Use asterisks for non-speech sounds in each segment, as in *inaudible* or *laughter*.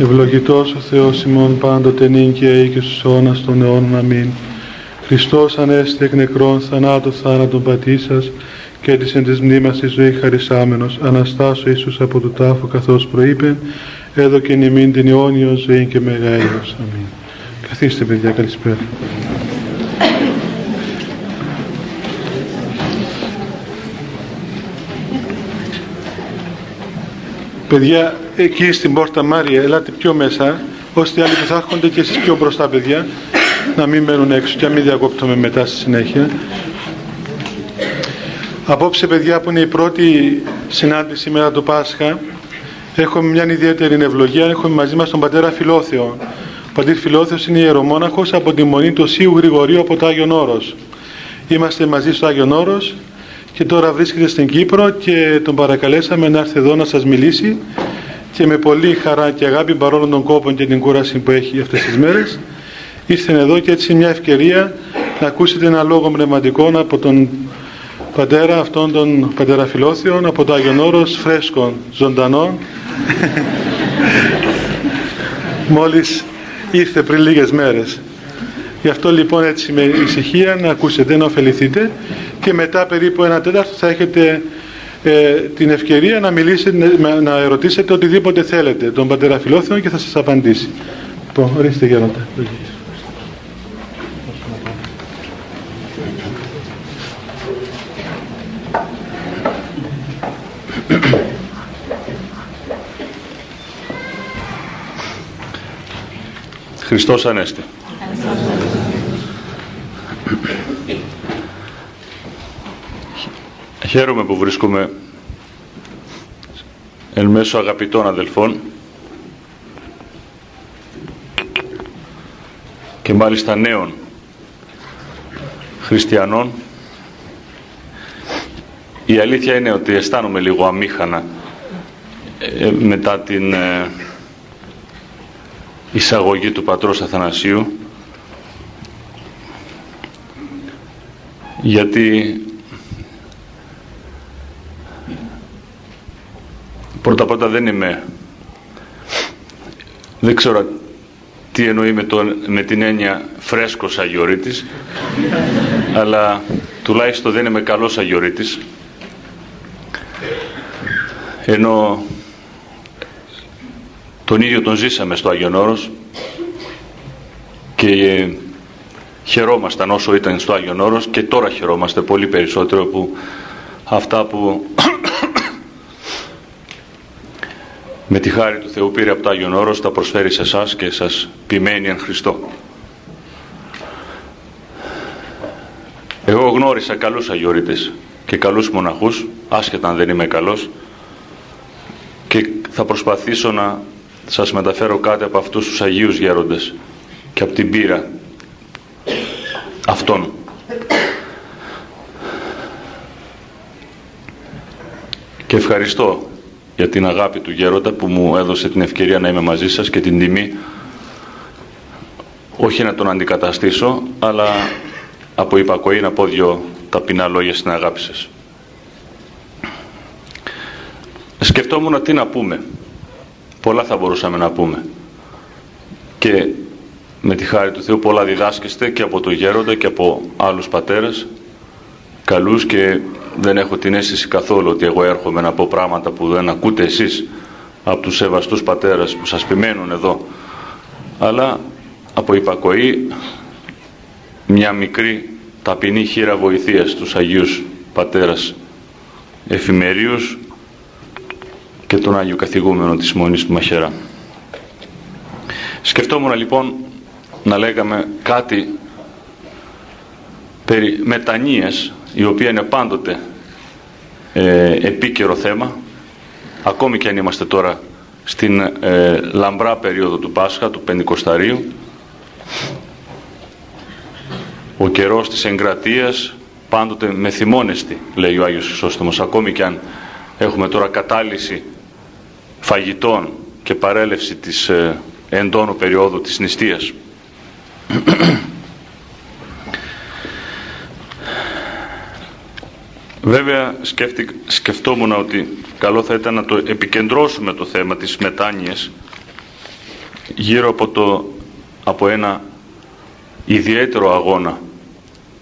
Ευλογητός ο Θεός ημών πάντοτε νυν και αεί και στους αιώνας των αιώνων. Αμήν. Χριστός Ανέστη εκ νεκρών θανάτου θάνατον πατήσας και της εν της μνήμας της ζωή χαρισάμενος Αναστάσου Ιησούς από του τάφου καθώς προείπε έδωκε νημήν την αιώνιο ζωή και μεγαέλος. Αμήν. Καθίστε παιδιά καλησπέρα. Παιδιά, εκεί στην πόρτα Μάρια, ελάτε πιο μέσα, ώστε οι άλλοι που θα έρχονται και εσείς πιο μπροστά, παιδιά, να μην μένουν έξω και να μην διακόπτουμε μετά στη συνέχεια. Απόψε, παιδιά, που είναι η πρώτη συνάντηση μετά το Πάσχα, έχουμε μια ιδιαίτερη ευλογία. Έχουμε μαζί μας τον πατέρα Φιλόθεο. Ο πατήρ Φιλόθεος είναι ιερομόναχος από τη Μονή του Σίου Γρηγορίου από το Άγιον Όρος. Είμαστε μαζί στο Άγιον Όρος και τώρα βρίσκεται στην Κύπρο και τον παρακαλέσαμε να έρθει εδώ να σας μιλήσει και με πολύ χαρά και αγάπη παρόλο των κόπων και την κούραση που έχει αυτές τις μέρες ήρθε εδώ και έτσι μια ευκαιρία να ακούσετε ένα λόγο πνευματικό από τον πατέρα αυτόν των πατεραφιλόθιων από το Άγιον Όρος φρέσκων ζωντανών. *laughs* Μόλις ήρθε πριν λίγες μέρες. Γι' αυτό λοιπόν έτσι με ησυχία να ακούσετε να ωφεληθείτε και μετά περίπου ένα τέταρτο θα έχετε ε, την ευκαιρία να μιλήσετε, να ερωτήσετε οτιδήποτε θέλετε τον πατέρα Φιλόθεο και θα σας απαντήσει. Λοιπόν, ορίστε γέροντα. Χριστός Ανέστη. Χαίρομαι που βρίσκομαι εν μέσω αγαπητών αδελφών και μάλιστα νέων χριστιανών. Η αλήθεια είναι ότι αισθάνομαι λίγο αμήχανα ε, μετά την ε, εισαγωγή του πατρός Αθανασίου γιατί πρώτα πρώτα δεν είμαι. Δεν ξέρω τι εννοεί με, το, με την έννοια φρέσκος αγιορείτης αλλά τουλάχιστον δεν είμαι καλός αγιορείτης. Ενώ τον ίδιο τον ζήσαμε στο Άγιον Όρος και χαιρόμασταν όσο ήταν στο Άγιον Όρος και τώρα χαιρόμαστε πολύ περισσότερο που αυτά που με τη χάρη του Θεού πήρε από το Άγιον Όρος τα προσφέρει σε εσάς και σας ποιμένει εν Χριστώ. Εγώ γνώρισα καλούς αγιορείτες και καλούς μοναχούς, άσχετα αν δεν είμαι καλός, και θα προσπαθήσω να σας μεταφέρω κάτι από αυτούς τους Αγίους Γέροντες και από την πείρα αυτών. Και ευχαριστώ για την αγάπη του Γέροντα που μου έδωσε την ευκαιρία να είμαι μαζί σας και την τιμή όχι να τον αντικαταστήσω αλλά από υπακοή να πω δυο ταπεινά λόγια στην αγάπη σας. Σκεφτόμουν τι να πούμε. Πολλά θα μπορούσαμε να πούμε. Και με τη χάρη του Θεού πολλά διδάσκεστε και από το γέροντα και από άλλους πατέρες καλούς και δεν έχω την αίσθηση καθόλου ότι εγώ έρχομαι να πω πράγματα που δεν ακούτε εσείς από τους σεβαστούς πατέρες που σας επιμένουν εδώ αλλά από υπακοή μια μικρή ταπεινή χείρα βοηθείας στους Αγίους Πατέρας εφημερίους και τον Άγιο Καθηγούμενο της Μονής του Μαχερά. Σκεφτόμουν λοιπόν να λέγαμε κάτι περί μετανοίας η οποία είναι πάντοτε ε, επίκαιρο θέμα. Ακόμη και αν είμαστε τώρα στην ε, λαμπρά περίοδο του Πάσχα, του Πεντηκοσταρίου ο καιρός της εγκρατείας πάντοτε με θυμώνεστη λέει ο Άγιος Χρυσόστομος. Ακόμη και αν έχουμε τώρα κατάλυση φαγητών και παρέλευση της ε, εντόνου περίοδου της νηστείας Βέβαια σκεφτόμουν ότι καλό θα ήταν να το επικεντρώσουμε το θέμα της μετάνοιας γύρω από, το, από ένα ιδιαίτερο αγώνα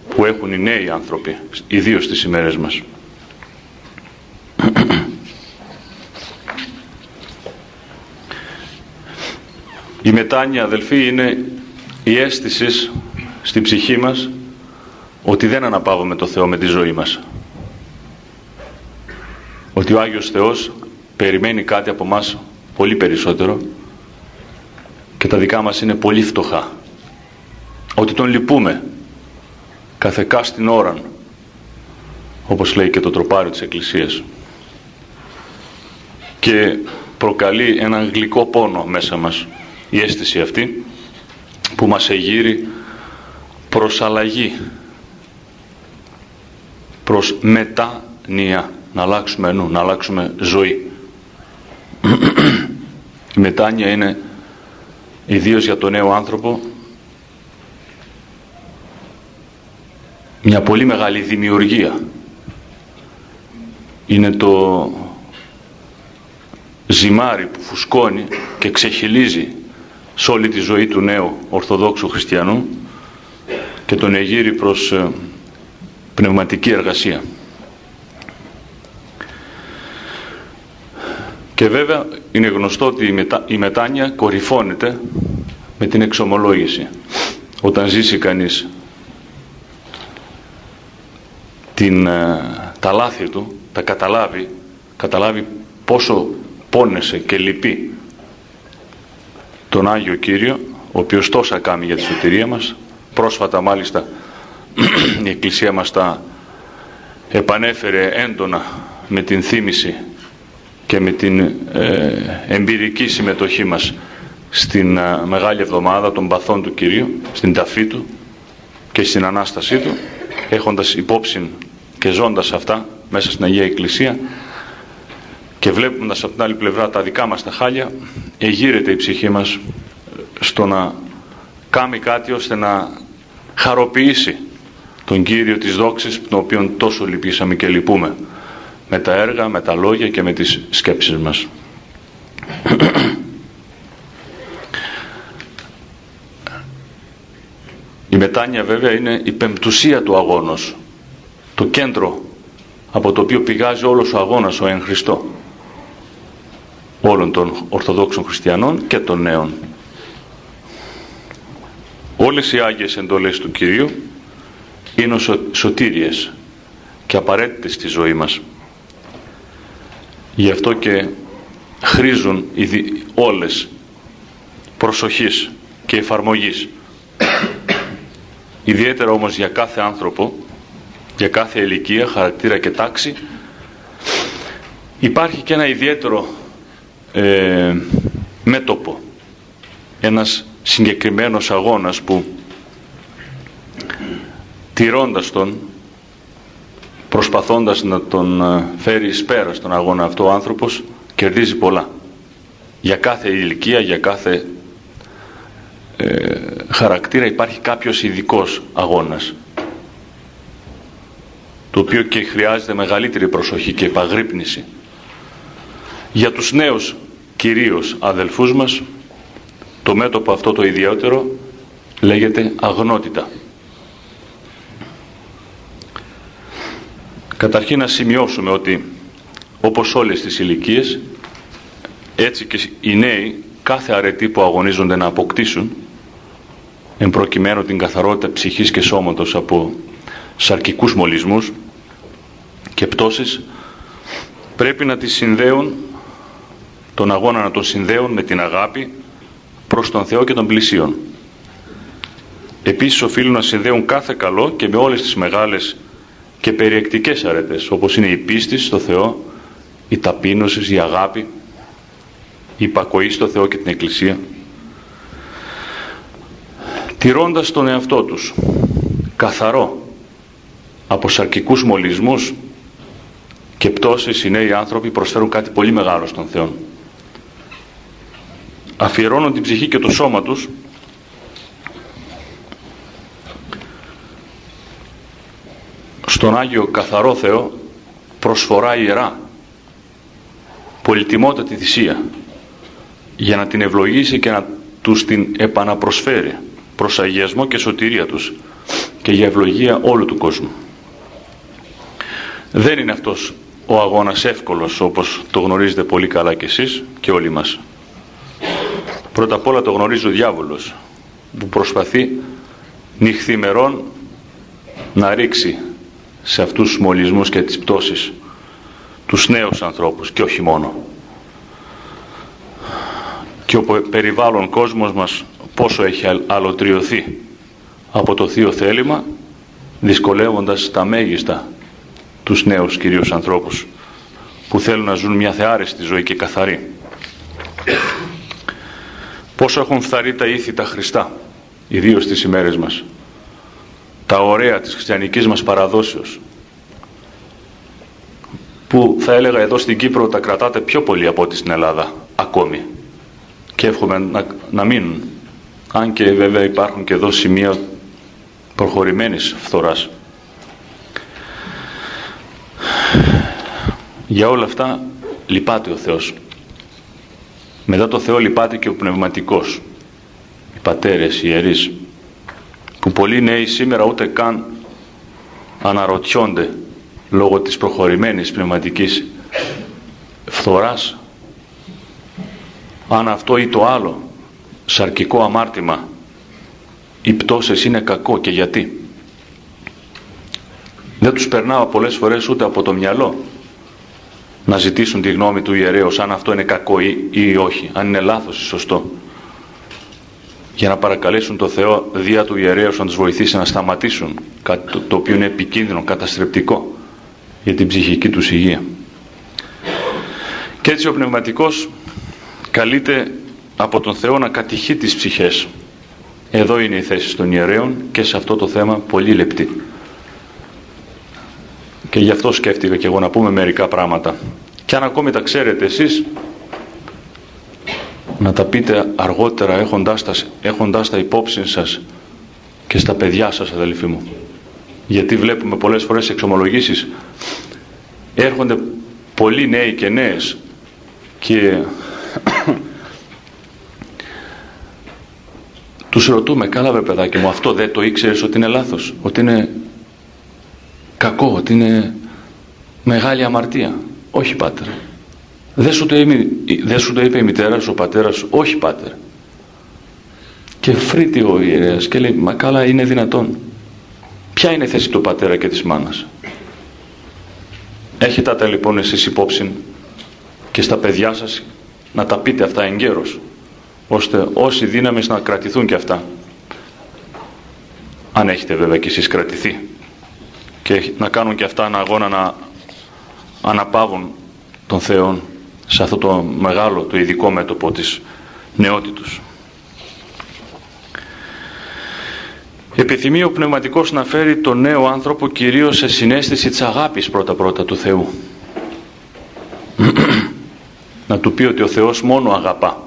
που έχουν οι νέοι άνθρωποι, ιδίως στις ημέρες μας. Η μετάνοια αδελφοί είναι η αίσθηση στην ψυχή μας ότι δεν αναπαύουμε το Θεό με τη ζωή μας. Ότι ο Άγιος Θεός περιμένει κάτι από μας πολύ περισσότερο και τα δικά μας είναι πολύ φτωχά. Ότι τον λυπούμε καθεκά στην ώρα όπως λέει και το τροπάριο της Εκκλησίας και προκαλεί έναν γλυκό πόνο μέσα μας η αίσθηση αυτή που μας εγείρει προς αλλαγή προς μετάνοια να αλλάξουμε νου, να αλλάξουμε ζωή η μετάνοια είναι ιδίως για τον νέο άνθρωπο μια πολύ μεγάλη δημιουργία είναι το ζυμάρι που φουσκώνει και ξεχυλίζει σε όλη τη ζωή του νέου Ορθοδόξου Χριστιανού και τον εγείρει προς ε, πνευματική εργασία. Και βέβαια είναι γνωστό ότι η, μετα... η μετάνοια κορυφώνεται με την εξομολόγηση. Όταν ζήσει κανείς την, ε, τα λάθη του, τα καταλάβει, καταλάβει πόσο πόνεσε και λυπεί τον Άγιο Κύριο, ο οποίος τόσα κάνει για τη σωτηρία μας. Πρόσφατα μάλιστα *clears throat* η Εκκλησία μας τα επανέφερε έντονα με την θύμηση και με την ε, εμπειρική συμμετοχή μας στην ε, Μεγάλη Εβδομάδα των παθών του Κυρίου, στην ταφή Του και στην Ανάστασή Του, έχοντας υπόψη και ζώντας αυτά μέσα στην Αγία Εκκλησία και βλέποντας από την άλλη πλευρά τα δικά μας τα χάλια, εγείρεται η ψυχή μας στο να κάνει κάτι ώστε να χαροποιήσει τον Κύριο της δόξης τον οποίο τόσο λυπήσαμε και λυπούμε με τα έργα, με τα λόγια και με τις σκέψεις μας. Η μετάνοια βέβαια είναι η πεμπτουσία του αγώνος, το κέντρο από το οποίο πηγάζει όλος ο αγώνας ο εν Χριστώ όλων των Ορθοδόξων Χριστιανών και των νέων. Όλες οι Άγιες εντολές του Κυρίου είναι σωτήριες και απαραίτητες στη ζωή μας. Γι' αυτό και χρήζουν όλες προσοχής και εφαρμογής. Ιδιαίτερα όμως για κάθε άνθρωπο, για κάθε ηλικία, χαρακτήρα και τάξη, υπάρχει και ένα ιδιαίτερο ε, μέτωπο. Ένας συγκεκριμένος αγώνας που τηρώντας τον προσπαθώντας να τον ε, φέρει εις πέρας στον αγώνα αυτό ο άνθρωπος κερδίζει πολλά. Για κάθε ηλικία, για κάθε ε, χαρακτήρα υπάρχει κάποιος ειδικός αγώνας το οποίο και χρειάζεται μεγαλύτερη προσοχή και επαγρύπνηση. Για τους νέους κυρίως αδελφούς μας το μέτωπο αυτό το ιδιαίτερο λέγεται αγνότητα Καταρχήν να σημειώσουμε ότι όπως όλες τις ηλικίες, έτσι και οι νέοι κάθε αρετή που αγωνίζονται να αποκτήσουν εν προκειμένου την καθαρότητα ψυχής και σώματος από σαρκικούς μολυσμούς και πτώσεις πρέπει να τις συνδέουν τον αγώνα να τον συνδέουν με την αγάπη προς τον Θεό και τον πλησίον. Επίσης οφείλουν να συνδέουν κάθε καλό και με όλες τις μεγάλες και περιεκτικές αρετές όπως είναι η πίστη στο Θεό, η ταπείνωση, η αγάπη, η υπακοή στο Θεό και την Εκκλησία. Τηρώντας τον εαυτό τους καθαρό από σαρκικούς μολυσμούς και πτώσεις οι νέοι άνθρωποι προσφέρουν κάτι πολύ μεγάλο στον Θεό αφιερώνουν την ψυχή και το σώμα τους στον Άγιο Καθαρό Θεό προσφορά ιερά πολυτιμότατη θυσία για να την ευλογήσει και να τους την επαναπροσφέρει προς αγιασμό και σωτηρία τους και για ευλογία όλου του κόσμου. Δεν είναι αυτός ο αγώνας εύκολος όπως το γνωρίζετε πολύ καλά κι εσείς και όλοι μας. Πρώτα απ' όλα το γνωρίζει ο διάβολος που προσπαθεί νυχθημερών να ρίξει σε αυτούς τους μολυσμούς και τις πτώσεις τους νέους ανθρώπους και όχι μόνο. Και ο περιβάλλον κόσμος μας πόσο έχει αλωτριωθεί από το Θείο Θέλημα δυσκολεύοντας τα μέγιστα τους νέους κυρίως ανθρώπους που θέλουν να ζουν μια θεάρεστη ζωή και καθαρή. Πόσο έχουν φθαρεί τα ήθη τα Χριστά, ιδίως στις ημέρες μας. Τα ωραία της χριστιανικής μας παραδόσεως, που θα έλεγα εδώ στην Κύπρο τα κρατάτε πιο πολύ από ό,τι στην Ελλάδα ακόμη. Και εύχομαι να, να μείνουν αν και βέβαια υπάρχουν και εδώ σημεία προχωρημένης φθοράς. Για όλα αυτά λυπάται ο Θεός. Μετά το Θεό λυπάται και ο πνευματικός. Οι πατέρες, οι ιερείς που πολλοί νέοι σήμερα ούτε καν αναρωτιόνται λόγω της προχωρημένης πνευματικής φθοράς αν αυτό ή το άλλο σαρκικό αμάρτημα οι πτώσεις είναι κακό και γιατί. Δεν τους περνάω πολλές φορές ούτε από το μυαλό να ζητήσουν τη γνώμη του ιερέως αν αυτό είναι κακό ή, ή όχι αν είναι λάθος ή σωστό για να παρακαλέσουν το Θεό δια του ιερέως να τους βοηθήσει να σταματήσουν κάτι το, το οποίο είναι επικίνδυνο, καταστρεπτικό για την ψυχική τους υγεία. Και έτσι ο πνευματικός καλείται από τον Θεό να κατηχεί τις ψυχές. Εδώ είναι η θέση των ιερέων και σε αυτό το θέμα πολύ λεπτή. Και γι' αυτό σκέφτηκα και εγώ να πούμε μερικά πράγματα. Και αν ακόμη τα ξέρετε εσείς, να τα πείτε αργότερα έχοντάς τα, έχοντάς τα υπόψη σας και στα παιδιά σας αδελφοί μου. Γιατί βλέπουμε πολλές φορές εξομολογήσεις. Έρχονται πολλοί νέοι και νέες και *clears throat* τους ρωτούμε καλά βρε παιδάκι μου αυτό δεν το ήξερες ότι είναι λάθος ότι είναι κακό ότι είναι μεγάλη αμαρτία όχι πάτερ δεν σου το είπε, δεν σου το είπε η μητέρα σου ο πατέρας σου όχι πάτερ. Και φρύτει ο ιερέας και λέει μα καλά είναι δυνατόν. Ποια είναι η θέση του πατέρα και της μάνας; Έχετε τα λοιπόν εσείς υπόψη και στα παιδιά σας να τα πείτε αυτά εγκαίρως ώστε όσοι δύναμες να κρατηθούν και αυτά. Αν έχετε βέβαια και εσείς κρατηθεί και να κάνουν και αυτά ένα αγώνα να αναπαύουν τον Θεό σε αυτό το μεγάλο, το ειδικό μέτωπο της νεότητος. Επιθυμεί ο πνευματικός να φέρει τον νέο άνθρωπο κυρίως σε συνέστηση της αγάπης πρώτα-πρώτα του Θεού. *clears throat* να του πει ότι ο Θεός μόνο αγαπά.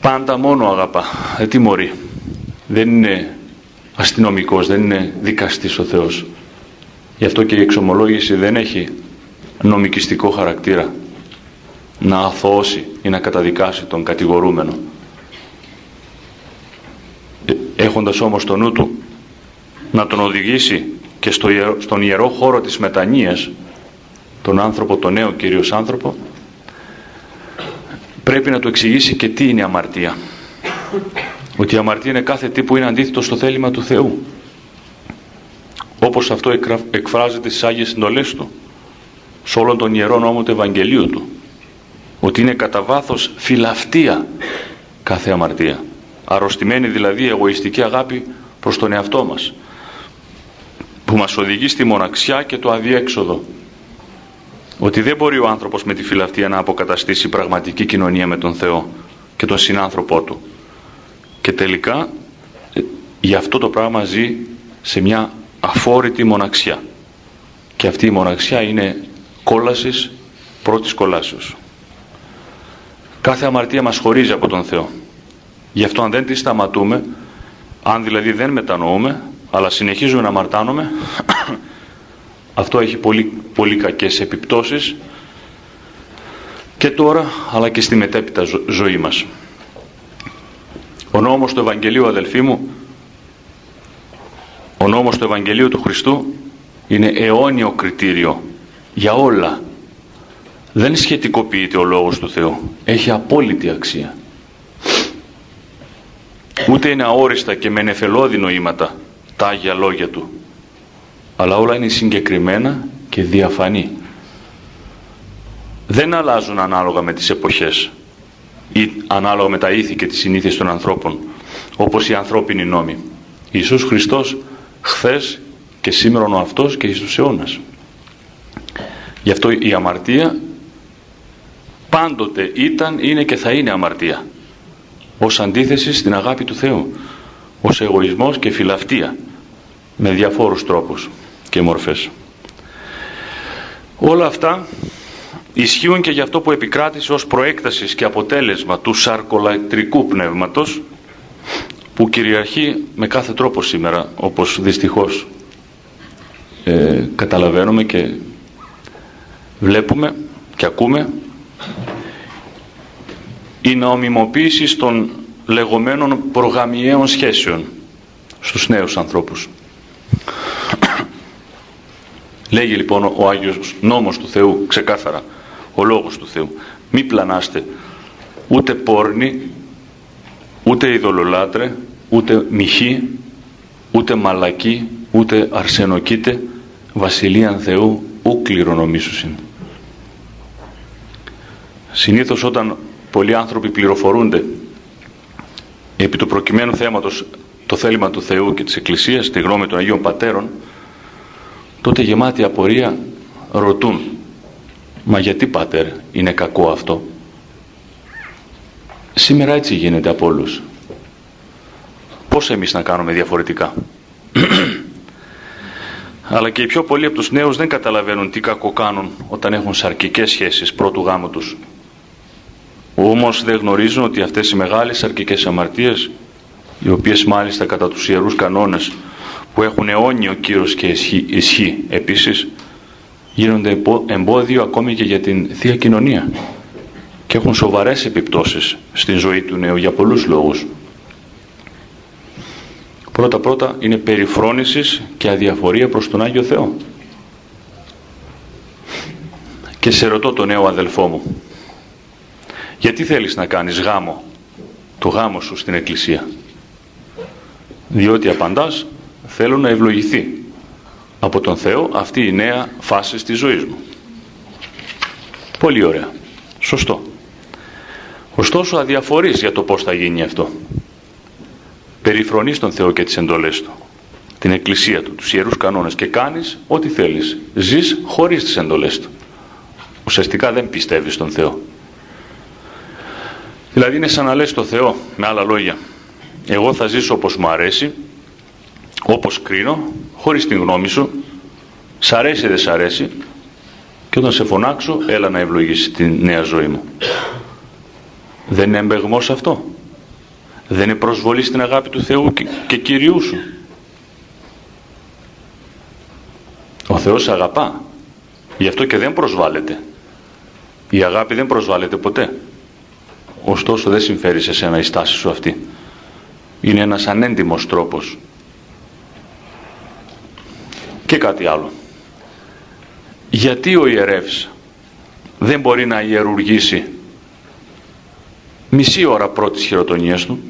Πάντα μόνο αγαπά. Δεν τιμωρεί. Δεν είναι αστυνομικός, δεν είναι δικαστής ο Θεός. Γι' αυτό και η εξομολόγηση δεν έχει νομικιστικό χαρακτήρα να αθώσει ή να καταδικάσει τον κατηγορούμενο. Έχοντας όμως το νου του να τον οδηγήσει και στο στον ιερό χώρο της μετανοίας τον άνθρωπο, τον νέο κυρίως άνθρωπο πρέπει να του εξηγήσει και τι είναι αμαρτία. Ότι η αμαρτία είναι κάθε τι που είναι αντίθετο στο θέλημα του Θεού. Όπως αυτό εκφράζεται στις Άγιες Συντολές του σε όλον τον ιερό νόμο του Ευαγγελίου του ότι είναι κατά βάθος φιλαυτία κάθε αμαρτία. Αρρωστημένη δηλαδή εγωιστική αγάπη προς τον εαυτό μας που μας οδηγεί στη μοναξιά και το αδιέξοδο. Ότι δεν μπορεί ο άνθρωπος με τη φιλαυτία να αποκαταστήσει πραγματική κοινωνία με τον Θεό και τον συνάνθρωπό του. Και τελικά γι' αυτό το πράγμα ζει σε μια αφόρητη μοναξιά. Και αυτή η μοναξιά είναι κόλασης πρώτης κολάσεως κάθε αμαρτία μας χωρίζει από τον Θεό Γι' αυτό αν δεν τη σταματούμε, αν δηλαδή δεν μετανοούμε, αλλά συνεχίζουμε να αμαρτάνουμε, *coughs* αυτό έχει πολύ, πολύ κακές επιπτώσεις και τώρα αλλά και στη μετέπειτα ζωή μας. Ο νόμος του Ευαγγελίου αδελφοί μου, ο νόμος του Ευαγγελίου του Χριστού είναι αιώνιο κριτήριο για όλα. Δεν σχετικοποιείται ο Λόγος του Θεού. Έχει απόλυτη αξία. Ούτε είναι αόριστα και με νεφελώδη νοήματα τα Άγια Λόγια Του. Αλλά όλα είναι συγκεκριμένα και διαφανή. Δεν αλλάζουν ανάλογα με τις εποχές ή ανάλογα με τα ήθη και τις συνήθειες των ανθρώπων όπως οι ανθρώπινοι νόμοι. Ιησούς Χριστός χθες και σήμερα ο αυτός και εις τους αιώνας. Γι' αυτό η αμαρτία πάντοτε ήταν, είναι και θα είναι αμαρτία. Ως αντίθεση στην αγάπη του Θεού. Ως εγωισμός και φιλαυτία με διαφόρους τρόπους και μορφές. Όλα αυτά ισχύουν και για αυτό που επικράτησε ως προέκτασης και αποτέλεσμα του σαρκολατρικού πνεύματος που κυριαρχεί με κάθε τρόπο σήμερα όπως δυστυχώς ε, καταλαβαίνουμε και βλέπουμε και ακούμε η νομιμοποίηση των λεγόμενων προγαμιαίων σχέσεων στους νέους ανθρώπους. Λέγει λοιπόν ο Άγιος νόμος του Θεού ξεκάθαρα, ο λόγος του Θεού. Μη πλανάστε ούτε πόρνη, ούτε ειδωλολάτρε, ούτε μοιχή, ούτε μαλακή, ούτε αρσενοκίτε, βασιλείαν Θεού ου κληρονομήσουσιν. Συνήθως όταν πολλοί άνθρωποι πληροφορούνται επί του προκειμένου θέματος το θέλημα του Θεού και της Εκκλησίας, τη γνώμη των Αγίων Πατέρων, τότε γεμάτοι απορία ρωτούν «Μα γιατί Πάτερ είναι κακό αυτό» Σήμερα έτσι γίνεται από όλους. Πώς εμείς να κάνουμε διαφορετικά; *clears throat* Αλλά και οι πιο πολλοί από τους νέους δεν καταλαβαίνουν τι κακό κάνουν όταν έχουν σαρκικές σχέσεις πρώτου γάμου τους. Όμως δεν γνωρίζουν ότι αυτές οι μεγάλες σαρκικές αμαρτίες, οι οποίες μάλιστα κατά τους ιερούς κανόνες που έχουν αιώνιο κύρος και ισχύ, ισχύ επίσης, γίνονται εμπόδιο ακόμη και για την Θεία Κοινωνία και έχουν σοβαρές επιπτώσεις στην ζωή του νέου για πολλούς λόγους. Πρώτα πρώτα είναι περιφρόνησης και αδιαφορία προς τον Άγιο Θεό. Και σε ρωτώ τον νέο αδελφό μου, γιατί θέλεις να κάνεις γάμο, το γάμο σου στην Εκκλησία. Διότι απαντάς, θέλω να ευλογηθεί από τον Θεό αυτή η νέα φάση της ζωής μου. Πολύ ωραία. Σωστό. Ωστόσο αδιαφορείς για το πώς θα γίνει αυτό. Περιφρονείς τον Θεό και τις εντολές Του, την Εκκλησία Του, τους Ιερούς Κανόνες και κάνεις ό,τι θέλεις. Ζεις χωρίς τις εντολές Του. Ουσιαστικά δεν πιστεύεις τον Θεό. Δηλαδή είναι σαν να λες το Θεό, με άλλα λόγια. Εγώ θα ζήσω όπως μου αρέσει, όπως κρίνω, χωρίς την γνώμη σου, σ' αρέσει δεν σ' αρέσει και όταν σε φωνάξω έλα να ευλογήσει τη νέα ζωή μου. Δεν είναι εμπεγμός αυτό. Δεν είναι προσβολή στην αγάπη του Θεού και, και Κυρίου σου. Ο Θεός αγαπά. Γι' αυτό και δεν προσβάλλεται. Η αγάπη δεν προσβάλλεται ποτέ. Ωστόσο δεν συμφέρει σε σένα η στάση σου αυτή. Είναι ένας ανέντιμος τρόπος. Και κάτι άλλο. Γιατί ο ιερεύς δεν μπορεί να ιερουργήσει μισή ώρα πρώτης χειροτονίας του;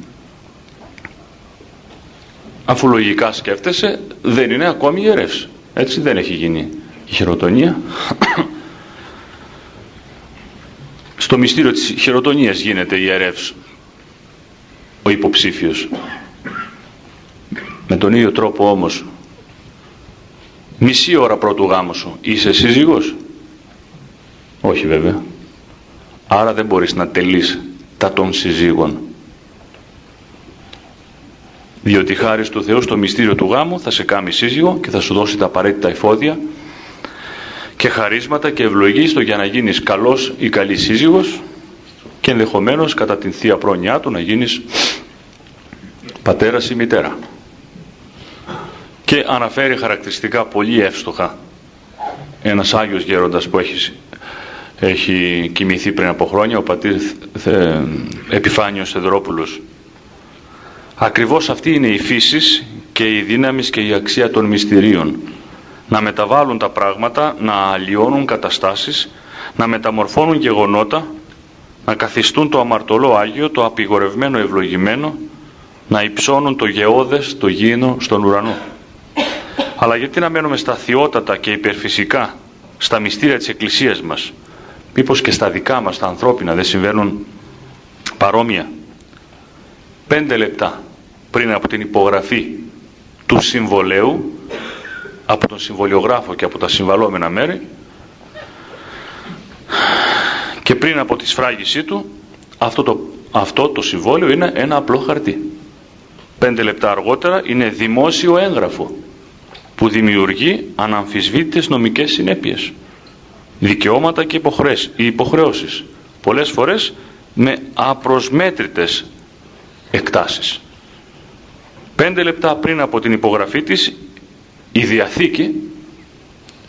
Αφού λογικά σκέφτεσαι δεν είναι ακόμη ιερεύς έτσι δεν έχει γίνει η χειροτονία στο μυστήριο της χειροτονίας γίνεται ιερεύς ο υποψήφιος με τον ίδιο τρόπο όμως μισή ώρα πρώτου γάμου σου είσαι σύζυγος; Όχι βέβαια άρα δεν μπορείς να τελείς τα των συζύγων. Διότι χάρη του Θεού στο μυστήριο του γάμου θα σε κάνει σύζυγο και θα σου δώσει τα απαραίτητα εφόδια και χαρίσματα και ευλογή στο για να γίνεις καλός ή καλή σύζυγος και ενδεχομένως κατά την Θεία Πρόνοιά του να γίνεις πατέρας ή μητέρα. Και αναφέρει χαρακτηριστικά πολύ εύστοχα ένας Άγιος Γέροντας που έχει έχει κοιμηθεί πριν από χρόνια ο πατήρ Επιφάνιος Εδρόπουλος Ακριβώς αυτή είναι η φύσης και η δύναμης και η αξία των μυστηρίων. Να μεταβάλουν τα πράγματα, να αλλοιώνουν καταστάσεις, να μεταμορφώνουν γεγονότα, να καθιστούν το αμαρτωλό Άγιο, το απειγορευμένο ευλογημένο, να υψώνουν το γεώδες, το γήινο στον ουρανό. Αλλά γιατί να μένουμε σταθιότατα και υπερφυσικά στα μυστήρια της Εκκλησίας μας, μήπως και στα δικά μας τα ανθρώπινα δεν συμβαίνουν παρόμοια; Πέντε λεπτά πριν από την υπογραφή του συμβολέου από τον συμβολιογράφο και από τα συμβαλόμενα μέρη και πριν από τη σφράγισή του αυτό το, αυτό το συμβόλαιο είναι ένα απλό χαρτί. Πέντε λεπτά αργότερα είναι δημόσιο έγγραφο που δημιουργεί αναμφισβήτητες νομικές συνέπειες. Δικαιώματα και υποχρεώσεις. Πολλές φορές με απροσμέτρητες εκτάσεις. Πέντε λεπτά πριν από την υπογραφή της η Διαθήκη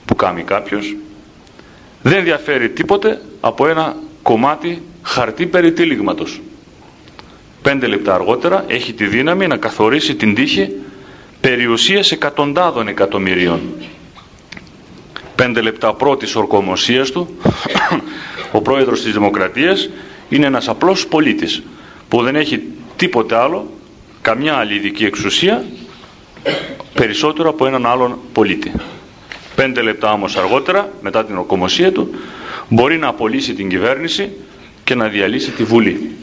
που κάνει κάποιος δεν διαφέρει τίποτε από ένα κομμάτι χαρτί περιτύλιγματος. Πέντε λεπτά αργότερα έχει τη δύναμη να καθορίσει την τύχη περιουσίας εκατοντάδων εκατομμυρίων. Πέντε λεπτά πρώτης ορκομοσίας του *coughs* ο πρόεδρος της Δημοκρατίας είναι ένας απλός πολίτης που δεν έχει τίποτε άλλο καμιά άλλη ειδική εξουσία περισσότερο από έναν άλλον πολίτη. Πέντε λεπτά όμως αργότερα, μετά την οκομοσία του, μπορεί να απολύσει την κυβέρνηση και να διαλύσει τη Βουλή.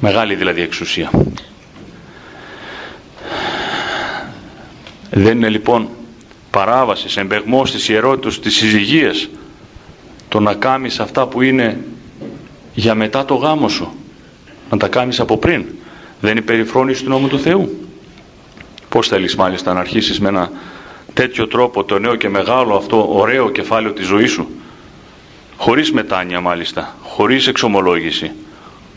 Μεγάλη δηλαδή εξουσία. Δεν είναι λοιπόν παράβασης, εμπεγμός της ιερότητας, της συζυγίας, το να κάνεις αυτά που είναι για μετά το γάμο σου. Να τα κάνεις από πριν. Δεν είναι περιφρόνηση του νόμου του Θεού. Πώς θέλεις μάλιστα να αρχίσεις με ένα τέτοιο τρόπο το νέο και μεγάλο αυτό ωραίο κεφάλαιο της ζωής σου; Χωρίς μετάνοια μάλιστα, χωρίς εξομολόγηση.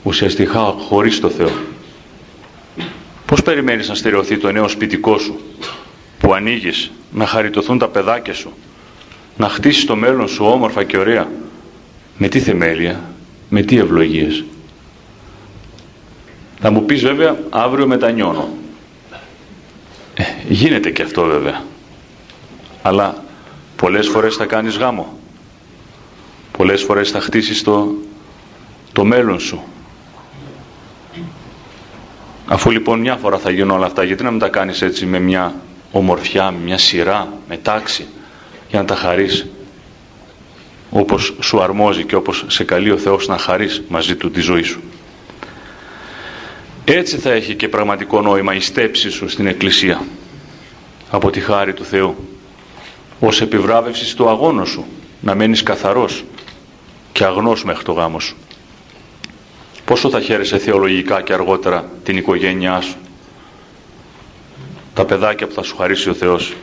Ουσιαστικά χωρίς το Θεό. Πώς περιμένεις να στερεωθεί το νέο σπιτικό σου που ανοίγεις, να χαριτωθούν τα παιδάκια σου, να χτίσεις το μέλλον σου όμορφα και ωραία; Με τι θεμέλια, με τι ευλογίες; Θα μου πεις βέβαια αύριο μετανιώνω. Ε, γίνεται και αυτό βέβαια. Αλλά πολλές φορές θα κάνεις γάμο. Πολλές φορές θα χτίσεις το, το μέλλον σου. Αφού λοιπόν μια φορά θα γίνουν όλα αυτά, γιατί να μην τα κάνεις έτσι με μια ομορφιά, με μια σειρά, με τάξη, για να τα χαρείς όπως σου αρμόζει και όπως σε καλεί ο Θεός να χαρείς μαζί του τη ζωή σου. Έτσι θα έχει και πραγματικό νόημα η στέψη σου στην Εκκλησία από τη χάρη του Θεού ως επιβράβευσης στο αγώνα σου να μένεις καθαρός και αγνός μέχρι το γάμο σου. Πόσο θα χαίρεσαι θεολογικά και αργότερα την οικογένειά σου τα παιδάκια που θα σου χαρίσει ο Θεός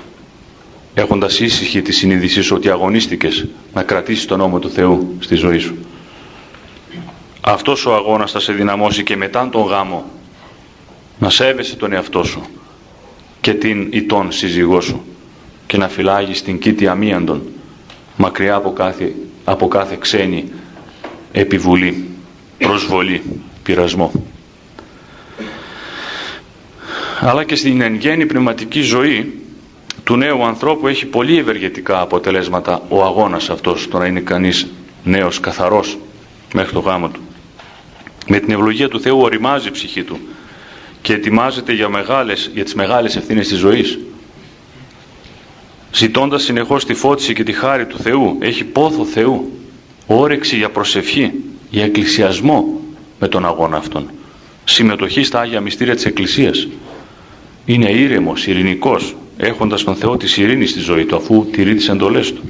έχοντας ήσυχη τη συνείδησή σου ότι αγωνίστηκες να κρατήσεις τον νόμο του Θεού στη ζωή σου. Αυτός ο αγώνας θα σε δυναμώσει και μετά τον γάμο να σέβεσαι τον εαυτό σου και την ητών σύζυγό σου και να φυλάγεις την κήτη αμίαντον μακριά από κάθε, από κάθε ξένη επιβουλή, προσβολή, πειρασμό. Αλλά και στην εν γέννη πνευματική ζωή του νέου ανθρώπου έχει πολύ ευεργετικά αποτελέσματα ο αγώνας αυτός, το να είναι κανείς νέος καθαρός μέχρι το γάμο του. Με την ευλογία του Θεού οριμάζει η ψυχή του και ετοιμάζεται για, μεγάλες, για τις μεγάλες ευθύνες της ζωής. Ζητώντας συνεχώς τη φώτιση και τη χάρη του Θεού, έχει πόθο Θεού, όρεξη για προσευχή, για εκκλησιασμό με τον αγώνα αυτόν. Συμμετοχή στα Άγια Μυστήρια της Εκκλησίας. Είναι ήρεμος, ειρηνικός, έχοντας τον Θεό της ειρήνης στη ζωή του, αφού τηρεί τις εντολές του.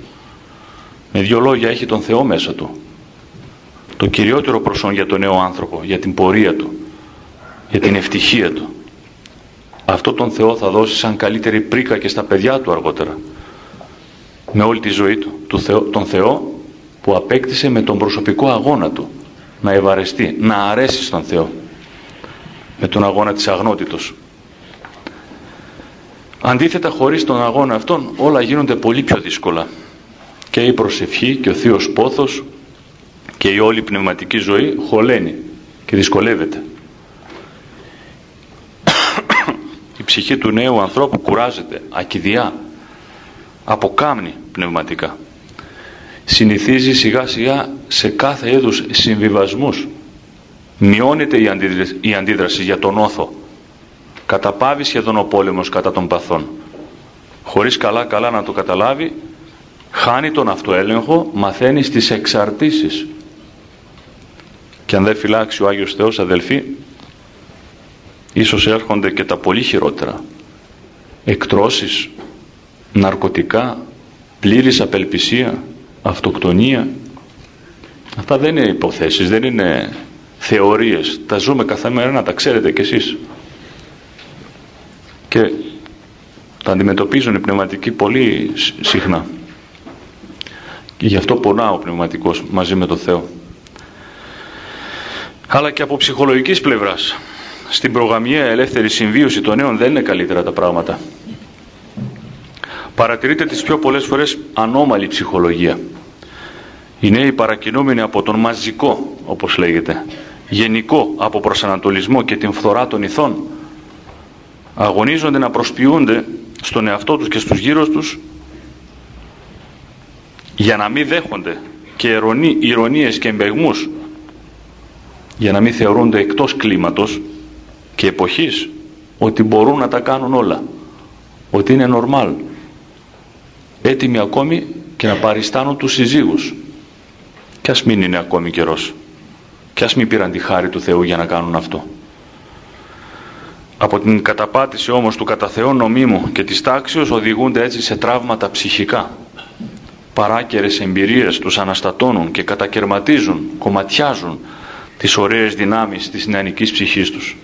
Με δύο λόγια έχει τον Θεό μέσα του. Το κυριότερο προσόν για τον νέο άνθρωπο, για την πορεία του, για την ευτυχία του. Αυτό τον Θεό θα δώσει σαν καλύτερη πρίκα και στα παιδιά του αργότερα. Με όλη τη ζωή του. Τον Θεό που απέκτησε με τον προσωπικό αγώνα του. Να ευαρεστεί, να αρέσει στον Θεό. Με τον αγώνα της αγνότητος. Αντίθετα χωρίς τον αγώνα αυτόν όλα γίνονται πολύ πιο δύσκολα. Και η προσευχή και ο Θείος Πόθος και η όλη πνευματική ζωή χωλαίνει και δυσκολεύεται. ψυχή του νέου ανθρώπου κουράζεται, ακιδιά, αποκάμνει πνευματικά. Συνηθίζει σιγά σιγά σε κάθε είδους συμβιβασμούς. Μειώνεται η αντίδραση, η αντίδραση για τον όθο. Καταπάβει σχεδόν ο πόλεμος κατά των παθών. Χωρίς καλά καλά να το καταλάβει, χάνει τον αυτοέλεγχο, μαθαίνει στις εξαρτήσεις. Και αν δεν φυλάξει ο Άγιος Θεός αδελφοί, ίσως έρχονται και τα πολύ χειρότερα. Εκτρώσεις, ναρκωτικά, πλήρης απελπισία, αυτοκτονία. Αυτά δεν είναι υποθέσεις, δεν είναι θεωρίες. Τα ζούμε καθημερινά, τα ξέρετε κι εσείς. Και τα αντιμετωπίζουν οι πνευματικοί πολύ συχνά. Και γι' αυτό πονά ο πνευματικός μαζί με το Θεό. Αλλά και από ψυχολογικής πλευράς. Στην προγαμιαία ελεύθερη συμβίωση των νέων δεν είναι καλύτερα τα πράγματα. Παρατηρείται τις πιο πολλές φορές ανώμαλη ψυχολογία. Οι νέοι παρακινούμενοι από τον μαζικό, όπως λέγεται, γενικό από προσανατολισμό και την φθορά των ηθών, αγωνίζονται να προσποιούνται στον εαυτό τους και στους γύρω τους για να μην δέχονται και ηρωνίες και εμπεγμούς για να μην θεωρούνται εκτός κλίματος και εποχής ότι μπορούν να τα κάνουν όλα ότι είναι νορμάλ έτοιμοι ακόμη και να παριστάνουν τους συζύγους. Και ας μην είναι ακόμη καιρός. Και ας μην πήραν τη χάρη του Θεού για να κάνουν αυτό. Από την καταπάτηση όμως του κατά Θεό νομίμου και της τάξεως οδηγούνται έτσι σε τραύματα ψυχικά. Παράκερες εμπειρίες τους αναστατώνουν και κατακαιρματίζουν, κομματιάζουν τις ωραίες δυνάμεις της νεανικής ψυχής τους.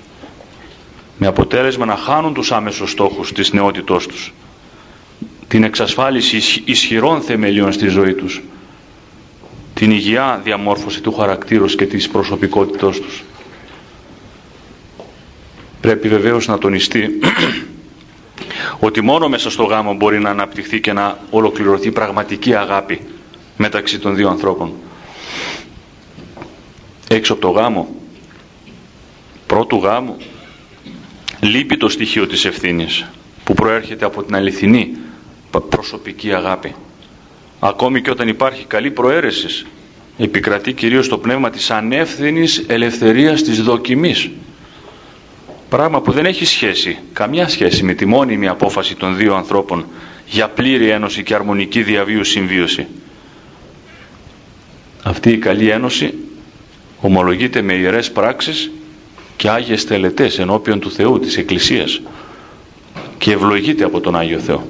Με αποτέλεσμα να χάνουν τους άμεσους στόχους της νεότητός τους. Την εξασφάλιση ισχυρών θεμελίων στη ζωή τους. Την υγεία διαμόρφωση του χαρακτήρους και της προσωπικότητός τους. Πρέπει βεβαίως να τονιστεί *clears throat* ότι μόνο μέσα στο γάμο μπορεί να αναπτυχθεί και να ολοκληρωθεί πραγματική αγάπη μεταξύ των δύο ανθρώπων έξω από το γάμο. Πρώτου γάμου. Λείπει το στοιχείο της ευθύνης που προέρχεται από την αληθινή προσωπική αγάπη. Ακόμη και όταν υπάρχει καλή προαίρεσης επικρατεί κυρίως το πνεύμα της ανεύθυνης ελευθερίας της δοκιμής. Πράγμα που δεν έχει σχέση καμιά σχέση με τη μόνιμη απόφαση των δύο ανθρώπων για πλήρη ένωση και αρμονική διαβίου συμβίωση αυτή η καλή ένωση ομολογείται με ιερές πράξεις και άγιες τελετές ενώπιον του Θεού, της Εκκλησίας και ευλογείται από τον Άγιο Θεό.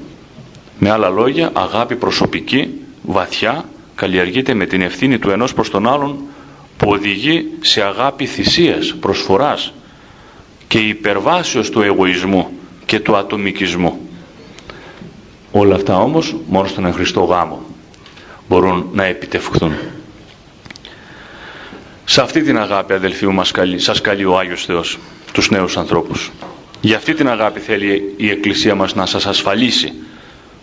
Με άλλα λόγια, αγάπη προσωπική, βαθιά, καλλιεργείται με την ευθύνη του ενός προς τον άλλον που οδηγεί σε αγάπη θυσίας, προσφοράς και υπερβάσεως του εγωισμού και του ατομικισμού. Όλα αυτά όμως μόνο στον Χριστό γάμο μπορούν να επιτευχθούν. Σε αυτή την αγάπη αδελφοί μου μας καλεί, σας καλεί ο Άγιος Θεός τους νέους ανθρώπους. Για αυτή την αγάπη θέλει η Εκκλησία μας να σας ασφαλίσει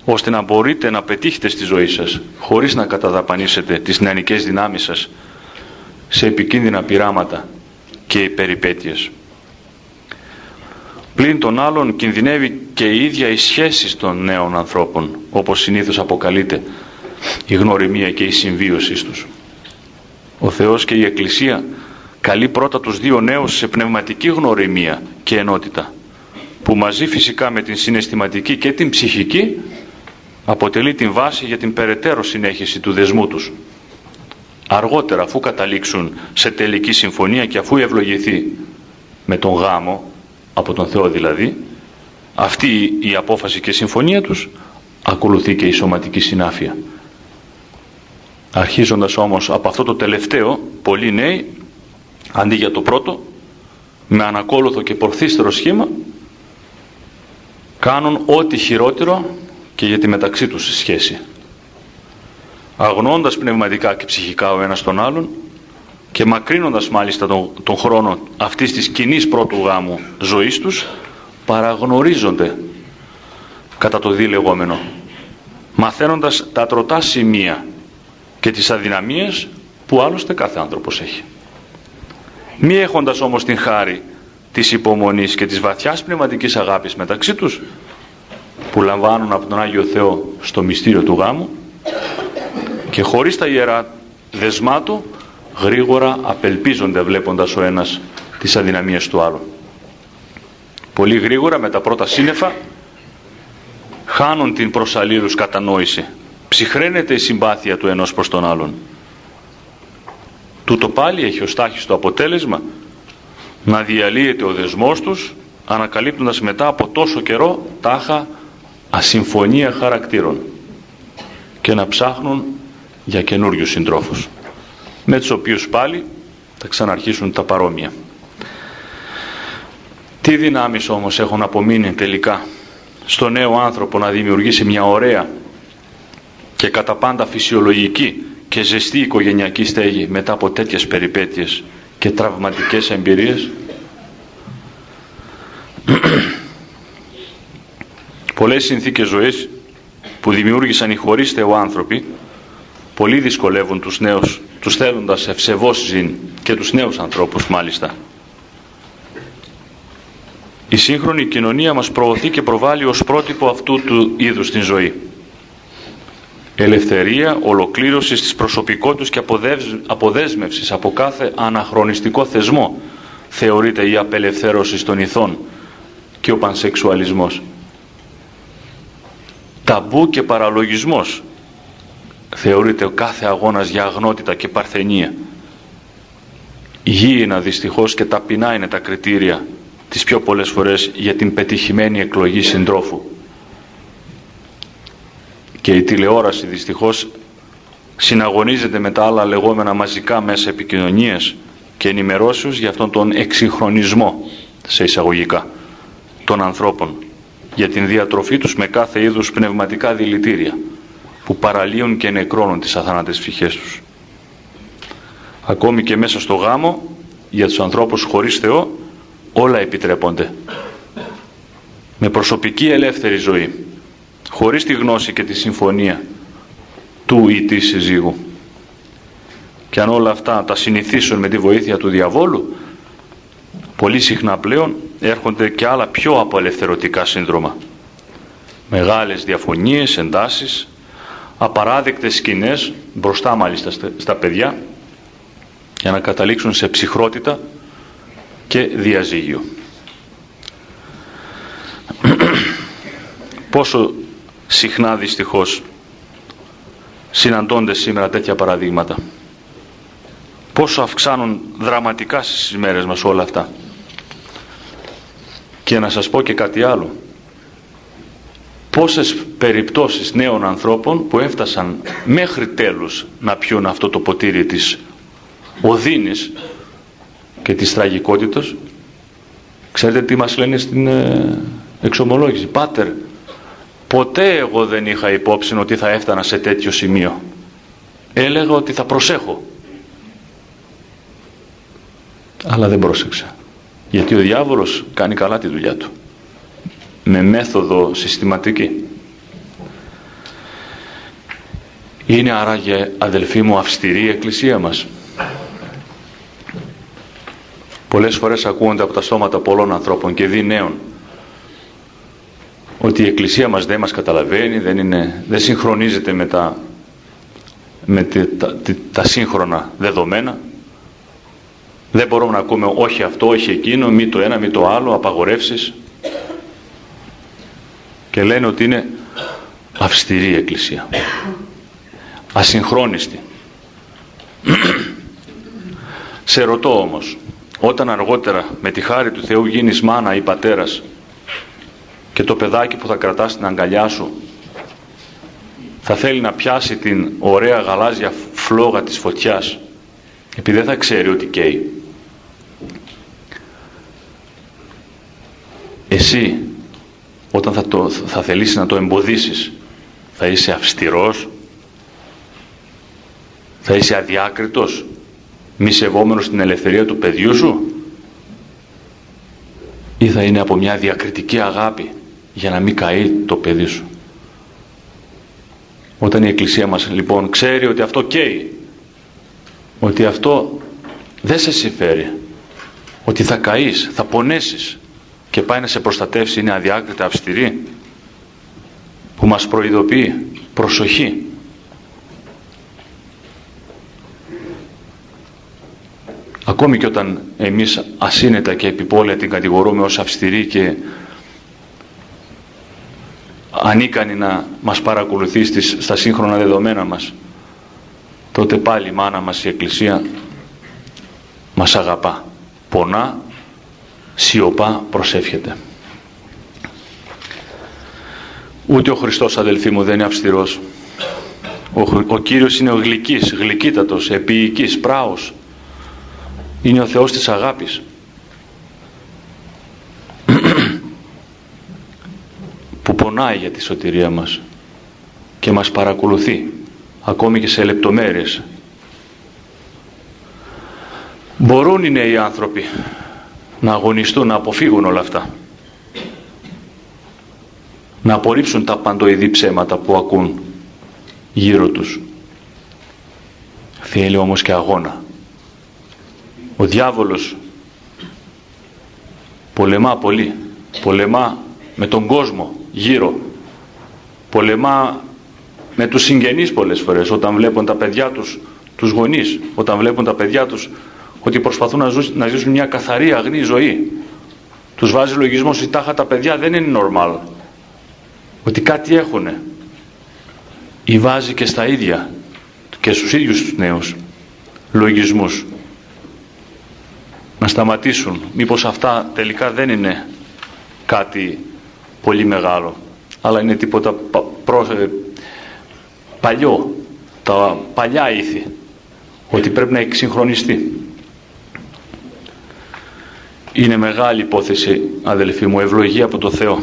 ώστε να μπορείτε να πετύχετε στη ζωή σας χωρίς να καταδαπανίσετε τις νεανικές δυνάμεις σας σε επικίνδυνα πειράματα και περιπέτειες. Πλην των άλλων κινδυνεύει και η ίδια η σχέση των νέων ανθρώπων όπως συνήθως αποκαλείται η γνωριμία και η συμβίωσή τους. Ο Θεός και η Εκκλησία καλεί πρώτα τους δύο νέους σε πνευματική γνωριμία και ενότητα που μαζί φυσικά με την συναισθηματική και την ψυχική αποτελεί την βάση για την περαιτέρω συνέχιση του δεσμού τους. Αργότερα αφού καταλήξουν σε τελική συμφωνία και αφού ευλογηθεί με τον γάμο, από τον Θεό δηλαδή, αυτή η απόφαση και συμφωνία τους ακολουθεί και η σωματική συνάφεια. Αρχίζοντας όμως από αυτό το τελευταίο, πολλοί νέοι, αντί για το πρώτο, με ανακόλουθο και πορθίστερο σχήμα, κάνουν ό,τι χειρότερο και για τη μεταξύ τους σχέση. Αγνώντας πνευματικά και ψυχικά ο ένας τον άλλον και μακρύνοντας μάλιστα τον, τον χρόνο αυτής της κοινής πρώτου γάμου ζωής τους, παραγνωρίζονται κατά το δι λεγόμενο, μαθαίνοντας τα τροτά σημεία και τις αδυναμίες που άλλωστε κάθε άνθρωπος έχει. Μη έχοντας όμως την χάρη της υπομονής και της βαθιάς πνευματικής αγάπης μεταξύ τους που λαμβάνουν από τον Άγιο Θεό στο μυστήριο του γάμου και χωρίς τα ιερά δεσμά του γρήγορα απελπίζονται βλέποντας ο ένας τις αδυναμίες του άλλου. Πολύ γρήγορα με τα πρώτα σύννεφα χάνουν την προσαλήρους κατανόηση. Ψυχραίνεται η συμπάθεια του ενός προς τον άλλον. Τούτο πάλι έχει ως τάχιστο αποτέλεσμα να διαλύεται ο δεσμός τους ανακαλύπτοντας μετά από τόσο καιρό τάχα ασυμφωνία χαρακτήρων και να ψάχνουν για καινούριους συντρόφους με τους οποίους πάλι θα ξαναρχίσουν τα παρόμοια. Τι δυνάμεις όμως έχουν απομείνει τελικά στο νέο άνθρωπο να δημιουργήσει μια ωραία και κατά πάντα φυσιολογική και ζεστή οικογενειακή στέγη μετά από τέτοιες περιπέτειες και τραυματικές εμπειρίες. *clears throat* Πολλές συνθήκες ζωής που δημιούργησαν οι χωρίς Θεό άνθρωποι πολύ δυσκολεύουν τους νέους, τους θέλοντας ευσεβώς ζήν και τους νέους ανθρώπους μάλιστα. Η σύγχρονη κοινωνία μας προωθεί και προβάλλει ως πρότυπο αυτού του είδους την ζωή. Ελευθερία, ολοκλήρωσης της προσωπικότητας και αποδέσμευσης από κάθε αναχρονιστικό θεσμό θεωρείται η απελευθέρωση των ηθών και ο πανσεξουαλισμός. Ταμπού και παραλογισμός θεωρείται ο κάθε αγώνας για αγνότητα και παρθενία. Γήινα δυστυχώς και ταπεινά είναι τα κριτήρια τις πιο πολλές φορές για την πετυχημένη εκλογή συντρόφου. Και η τηλεόραση δυστυχώς συναγωνίζεται με τα άλλα λεγόμενα μαζικά μέσα επικοινωνίας και ενημερώσεως για αυτόν τον εξυγχρονισμό σε εισαγωγικά των ανθρώπων. Για την διατροφή τους με κάθε είδους πνευματικά δηλητήρια που παραλύουν και νεκρώνουν τις αθάνατες ψυχές τους. Ακόμη και μέσα στο γάμο για τους ανθρώπους χωρίς Θεό όλα επιτρέπονται. Με προσωπική ελεύθερη ζωή χωρίς τη γνώση και τη συμφωνία του ή της συζύγου και αν όλα αυτά τα συνηθίσουν με τη βοήθεια του διαβόλου πολύ συχνά πλέον έρχονται και άλλα πιο απολευθερωτικά σύνδρομα μεγάλες διαφωνίες, εντάσεις απαράδεκτες σκηνές μπροστά μάλιστα στα παιδιά για να καταλήξουν σε ψυχρότητα και διαζύγιο. *clears throat* Πόσο συχνά δυστυχώς συναντώνται σήμερα τέτοια παραδείγματα. Πόσο αυξάνουν δραματικά στις μέρες μας όλα αυτά. Και να σας πω και κάτι άλλο. Πόσες περιπτώσεις νέων ανθρώπων που έφτασαν μέχρι τέλους να πιούν αυτό το ποτήρι της οδύνης και της τραγικότητας ξέρετε τι μας λένε στην ε, εξομολόγηση Πάτερ ποτέ εγώ δεν είχα υπόψη ότι θα έφτανα σε τέτοιο σημείο. Έλεγα ότι θα προσέχω. Αλλά δεν πρόσεξα. Γιατί ο διάβολος κάνει καλά τη δουλειά του. Με μέθοδο συστηματική. Είναι άραγε αδελφοί μου αυστηρή η εκκλησία μας. Πολλές φορές ακούγονται από τα στόματα πολλών ανθρώπων και δι νέων ότι η Εκκλησία μας δεν μας καταλαβαίνει, δεν, είναι, δεν συγχρονίζεται με, τα, με τα, τα, σύγχρονα δεδομένα. Δεν μπορούμε να ακούμε όχι αυτό, όχι εκείνο, μη το ένα, μη το άλλο, απαγορεύσεις. Και λένε ότι είναι αυστηρή η Εκκλησία. Ασυγχρόνιστη. Σε ρωτώ όμως, όταν αργότερα με τη χάρη του Θεού γίνεις μάνα ή πατέρας και το παιδάκι που θα κρατάς στην αγκαλιά σου θα θέλει να πιάσει την ωραία γαλάζια φλόγα της φωτιάς επειδή δεν θα ξέρει ότι καίει. Εσύ όταν θα, το, θα θελήσεις να το εμποδίσεις θα είσαι αυστηρός θα είσαι αδιάκριτος μη σεβόμενος την ελευθερία του παιδιού σου ή θα είναι από μια διακριτική αγάπη για να μην καεί το παιδί σου. Όταν η Εκκλησία μας λοιπόν ξέρει ότι αυτό καίει, ότι αυτό δεν σε συμφέρει, ότι θα καείς, θα πονέσεις και πάει να σε προστατεύσει είναι αδιάκριτα αυστηρή που μας προειδοποιεί προσοχή ακόμη και όταν εμείς ασύνετα και επιπόλαια την κατηγορούμε ως αυστηρή και ανίκανη να μας παρακολουθείς στις, στα σύγχρονα δεδομένα μας τότε πάλι η μάνα μας η Εκκλησία μας αγαπά. Πονά σιωπά προσεύχεται. Ούτε ο Χριστός αδελφοί μου δεν είναι αυστηρός. Ο, ο Κύριος είναι ο γλυκής, γλυκύτατος, επίοικης, πράος. Είναι ο Θεός της αγάπης που πονάει για τη σωτηρία μας και μας παρακολουθεί ακόμη και σε λεπτομέρειες. Μπορούν οι νέοι άνθρωποι να αγωνιστούν, να αποφύγουν όλα αυτά. Να απορρίψουν τα παντοειδή ψέματα που ακούν γύρω τους. Θέλει όμως και αγώνα. Ο διάβολος πολεμά πολύ πολεμά με τον κόσμο γύρω. Πολεμά με τους συγγενείς πολλές φορές όταν βλέπουν τα παιδιά τους τους γονείς όταν βλέπουν τα παιδιά τους ότι προσπαθούν να ζήσουν, να ζήσουν μια καθαρή αγνή ζωή. Τους βάζει λογισμό ότι τάχα τα παιδιά δεν είναι normal ότι κάτι έχουνε. Ή βάζει και στα ίδια και στους ίδιους τους νέους λογισμούς. Να σταματήσουν. Μήπως αυτά τελικά δεν είναι κάτι πολύ μεγάλο. Αλλά είναι τίποτα προ, ε, παλιό. Τα παλιά ήθη. Ότι πρέπει να εξυγχρονιστεί. Είναι μεγάλη υπόθεση αδελφοί μου ευλογία από το Θεό.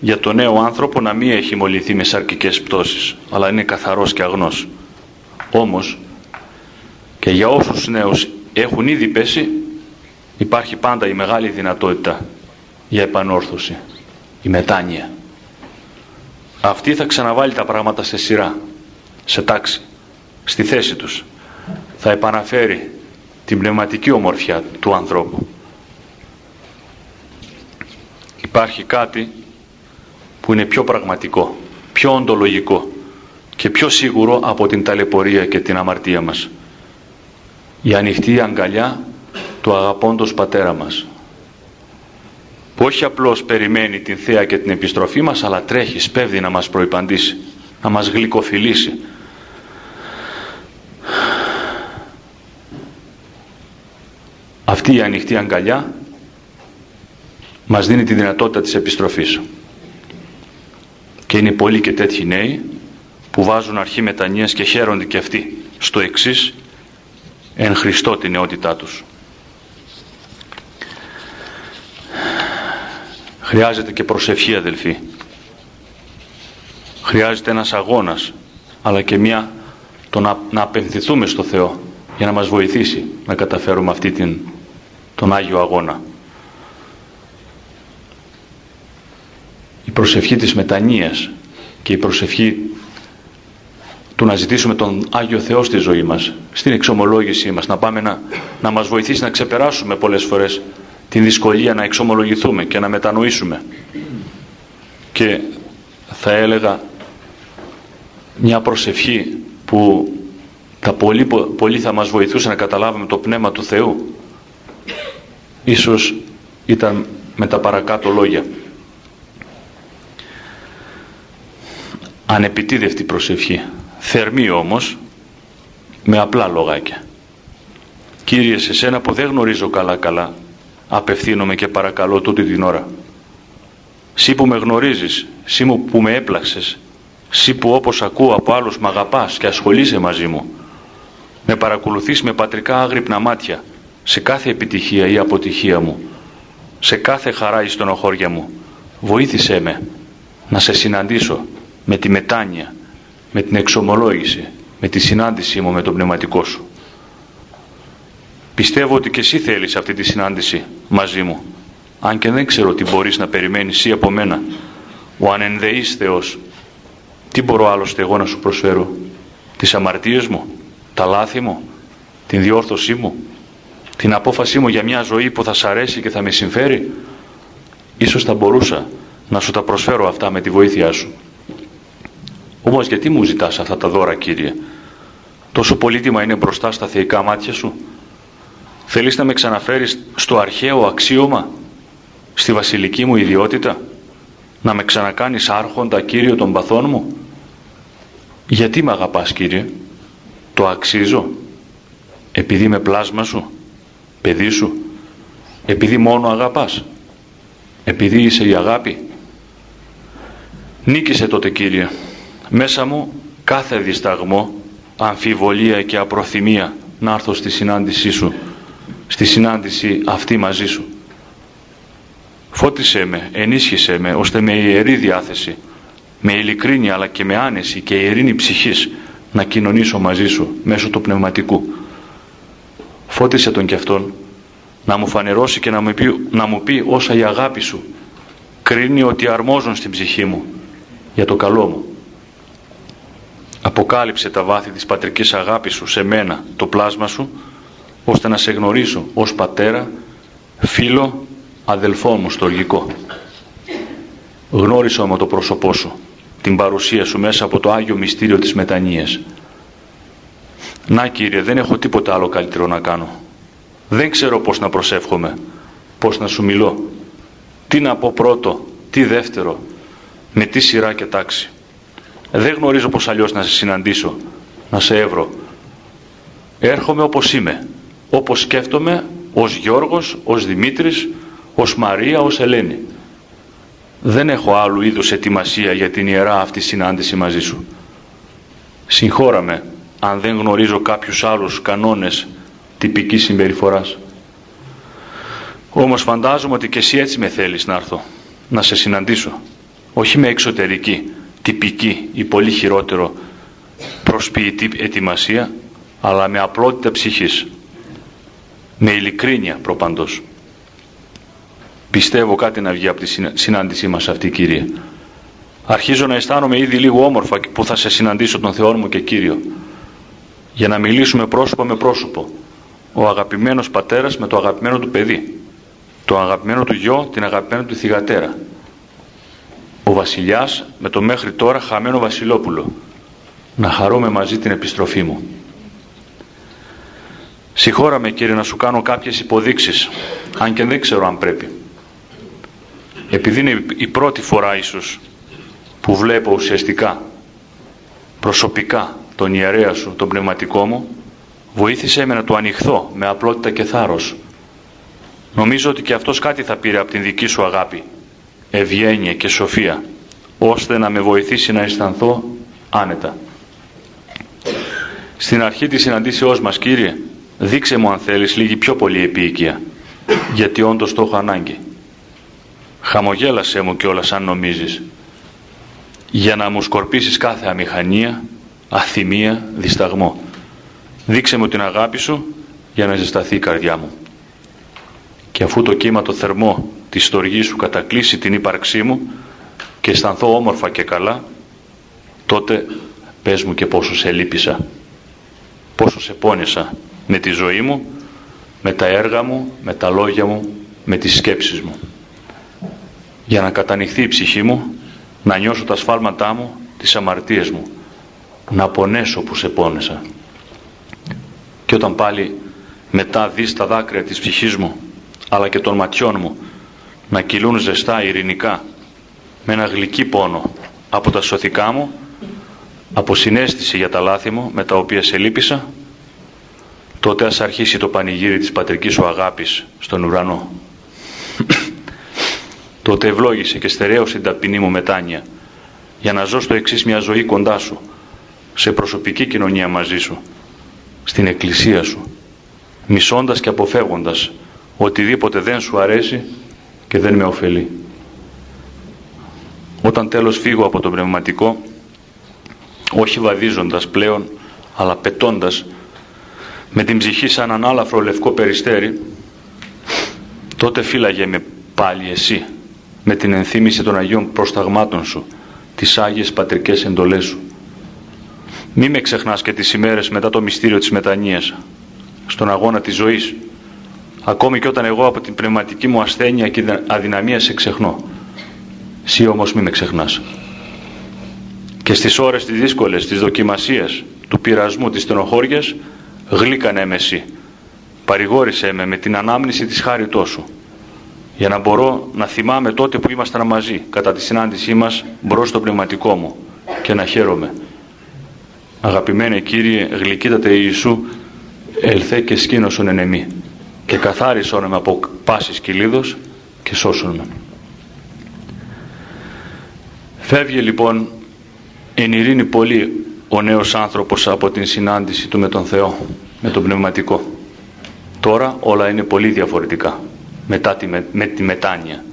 Για τον νέο άνθρωπο να μην έχει μολυθεί με σαρκικές πτώσεις αλλά είναι καθαρός και αγνός. Όμως και για όσους νέους έχουν ήδη πέσει υπάρχει πάντα η μεγάλη δυνατότητα για επανόρθωση η μετάνοια. Αυτή θα ξαναβάλει τα πράγματα σε σειρά σε τάξη στη θέση τους. Θα επαναφέρει την πνευματική ομορφιά του ανθρώπου. Υπάρχει κάτι που είναι πιο πραγματικό πιο οντολογικό και πιο σίγουρο από την ταλαιπωρία και την αμαρτία μας. Η ανοιχτή αγκαλιά του αγαπώντος πατέρα μας. που όχι απλώς περιμένει την θέα και την επιστροφή μας αλλά τρέχει, σπέβδει να μας προϋπαντήσει να μας γλυκοφιλήσει. Αυτή η ανοιχτή αγκαλιά μας δίνει τη δυνατότητα της επιστροφής. Και είναι πολλοί και τέτοιοι νέοι που βάζουν αρχή μετανοίας και χαίρονται και αυτοί στο εξής εν Χριστώ τη νεότητά τους Χρειάζεται και προσευχή αδελφοί. Χρειάζεται ένας αγώνας, αλλά και μια, το να, να απευθυνθούμε στο Θεό για να μας βοηθήσει να καταφέρουμε αυτή την, τον Άγιο Αγώνα. Η προσευχή της μετανοίας και η προσευχή του να ζητήσουμε τον Άγιο Θεό στη ζωή μας, στην εξομολόγησή μας, να πάμε να, να μας βοηθήσει να ξεπεράσουμε πολλές φορές την δυσκολία να εξομολογηθούμε και να μετανοήσουμε. Και θα έλεγα μια προσευχή που τα πολύ, πολύ θα μας βοηθούσε να καταλάβουμε το Πνεύμα του Θεού ίσως ήταν με τα παρακάτω λόγια. Ανεπιτίδευτη προσευχή. Θερμή όμως με απλά λογάκια. Κύριε σε σένα που δεν γνωρίζω καλά καλά απευθύνομαι και παρακαλώ τούτη την ώρα. Σύ που με γνωρίζεις, σύ που με έπλαξες, σύ που όπως ακούω από άλλους μ' αγαπάς και ασχολείσαι μαζί μου, με παρακολουθείς με πατρικά άγρυπνα μάτια, σε κάθε επιτυχία ή αποτυχία μου, σε κάθε χαρά ή στενοχώρια μου, βοήθησέ με να σε συναντήσω με τη μετάνοια, με την εξομολόγηση, με τη συνάντησή μου με τον πνευματικό σου. Πιστεύω ότι και εσύ θέλεις αυτή τη συνάντηση μαζί μου. Αν και δεν ξέρω τι μπορείς να περιμένεις εσύ από μένα. Ο ανενδεής Θεός. Τι μπορώ άλλωστε εγώ να σου προσφέρω; Τις αμαρτίες μου, τα λάθη μου, την διόρθωσή μου. την απόφασή μου για μια ζωή που θα σ' αρέσει και θα με συμφέρει, ίσως θα μπορούσα να σου τα προσφέρω αυτά με τη βοήθειά σου. Όμως γιατί μου ζητάς αυτά τα δώρα Κύριε; Τόσο πολύτιμα είναι μπροστά στα θεϊκά μάτια σου; Θέλεις να με ξαναφέρεις στο αρχαίο αξίωμα, στη βασιλική μου ιδιότητα, να με ξανακάνεις άρχοντα Κύριο των παθών μου; Γιατί με αγαπάς Κύριε, το αξίζω, επειδή είμαι πλάσμα σου, παιδί σου, επειδή μόνο αγαπάς, επειδή είσαι η αγάπη; Νίκησε τότε Κύριε, μέσα μου κάθε δισταγμό, αμφιβολία και απροθυμία να έρθω στη συνάντησή σου, στη συνάντηση αυτή μαζί σου. Φώτισέ με, ενίσχυσέ με, ώστε με ιερή διάθεση, με ειλικρίνεια αλλά και με άνεση και ειρήνη ψυχής να κοινωνήσω μαζί σου μέσω του πνευματικού. Φώτισε τον και αυτόν να μου φανερώσει και να μου πει, να μου πει όσα η αγάπη σου κρίνει ότι αρμόζουν στην ψυχή μου για το καλό μου. Αποκάλυψε τα βάθη της πατρικής αγάπης σου σε μένα, το πλάσμα σου, ώστε να σε γνωρίσω ως πατέρα, φίλο, αδελφό μου στοργικό. Γνώρισα με το πρόσωπό σου, την παρουσία σου μέσα από το Άγιο Μυστήριο της Μετανοίας. Να Κύριε, δεν έχω τίποτα άλλο καλύτερο να κάνω. Δεν ξέρω πώς να προσεύχομαι, πώς να σου μιλώ, τι να πω πρώτο, τι δεύτερο, με τι σειρά και τάξη. Δεν γνωρίζω πώς αλλιώς να σε συναντήσω, να σε έβρω. Έρχομαι όπως είμαι, όπως σκέφτομαι, ως Γιώργος, ως Δημήτρης, ως Μαρία, ως Ελένη. Δεν έχω άλλου είδους ετοιμασία για την ιερά αυτή συνάντηση μαζί σου. Συγχώραμε αν δεν γνωρίζω κάποιους άλλους κανόνες τυπικής συμπεριφοράς. Όμως φαντάζομαι ότι και εσύ έτσι με θέλεις να έρθω, να σε συναντήσω. Όχι με εξωτερική, τυπική ή πολύ χειρότερο προσποιητή ετοιμασία, αλλά με απλότητα ψυχής, με ειλικρίνεια προπαντός. Πιστεύω κάτι να βγει από τη συνάντησή μας αυτή Κύριε. Αρχίζω να αισθάνομαι ήδη λίγο όμορφα που θα σε συναντήσω τον Θεό μου και Κύριο. Για να μιλήσουμε πρόσωπο με πρόσωπο. Ο αγαπημένος πατέρας με το αγαπημένο του παιδί. Το αγαπημένο του γιο την αγαπημένη του θυγατέρα. Ο βασιλιάς με το μέχρι τώρα χαμένο βασιλόπουλο. Να χαρούμε μαζί την επιστροφή μου Συγχώραμε Κύριε να σου κάνω κάποιες υποδείξεις αν και δεν ξέρω αν πρέπει. Επειδή είναι η πρώτη φορά ίσως που βλέπω ουσιαστικά προσωπικά τον ιερέα σου, τον πνευματικό μου βοήθησέ με να του ανοιχθώ με απλότητα και θάρρος. Νομίζω ότι και αυτός κάτι θα πήρε από την δική σου αγάπη ευγένεια και σοφία ώστε να με βοηθήσει να αισθανθώ άνετα. Στην αρχή της συναντήσεώς μας Κύριε δείξε μου αν θέλεις λίγη πιο πολύ επίοικια γιατί όντως το έχω ανάγκη. Χαμογέλασέ μου κιόλας αν νομίζεις για να μου σκορπίσεις κάθε αμηχανία αθυμία, δισταγμό. Δείξε μου την αγάπη σου για να ζεσταθεί η καρδιά μου. Και αφού το κύμα το θερμό της στοργής σου κατακλείσει την ύπαρξή μου και αισθανθώ όμορφα και καλά τότε πες μου και πόσο σε λύπησα πόσο σε πόνεσα με τη ζωή μου με τα έργα μου, με τα λόγια μου με τις σκέψεις μου. Για να κατανοιχθεί η ψυχή μου να νιώσω τα σφάλματά μου τις αμαρτίες μου. Να πονέσω που σε πόνεσα. Και όταν πάλι μετά δεις τα δάκρυα της ψυχής μου αλλά και των ματιών μου να κυλούν ζεστά ειρηνικά με ένα γλυκύ πόνο από τα σωθικά μου από συνέστηση για τα λάθη μου με τα οποία σε λύπησα τότε ας αρχίσει το πανηγύρι της πατρικής σου αγάπης στον ουρανό *clears throat* τότε ευλόγησε και στερέωσε την ταπεινή μου μετάνοια για να ζω στο εξής μια ζωή κοντά σου σε προσωπική κοινωνία μαζί σου στην εκκλησία σου μισώντας και αποφεύγοντας οτιδήποτε δεν σου αρέσει και δεν με ωφελεί. Όταν τέλος φύγω από το πνευματικό, όχι βαδίζοντας πλέον, αλλά πετώντας με την ψυχή σαν ανάλαφρο λευκό περιστέρι, τότε φύλαγε με πάλι εσύ, με την ενθύμηση των Αγίων προσταγμάτων σου, τις Άγιες Πατρικές Εντολές σου. Μη με ξεχνάς και τις ημέρες μετά το μυστήριο της μετανοίας, στον αγώνα της ζωής, ακόμη και όταν εγώ από την πνευματική μου ασθένεια και αδυναμία σε ξεχνώ. Εσύ όμως μη με ξεχνάς. Και στις ώρες τις δύσκολες, τις δοκιμασίες, του πειρασμού, της στενοχώριας, γλύκανε με εσύ. Παρηγόρησέ με με την ανάμνηση της χάριτός σου για να μπορώ να θυμάμαι τότε που ήμασταν μαζί κατά τη συνάντησή μας μπρος στο πνευματικό μου και να χαίρομαι. Αγαπημένε Κύριε, γλυκύτατε Ιησού, ελθέ και σκήνωσον εν εμή και καθάρισον με από πάσης κυλίδος και σώσον με. Φεύγει λοιπόν εν ειρήνη πολύ ο νέος άνθρωπος από την συνάντηση του με τον Θεό, με τον πνευματικό. Τώρα όλα είναι πολύ διαφορετικά μετά τη, με, τη μετάνοια.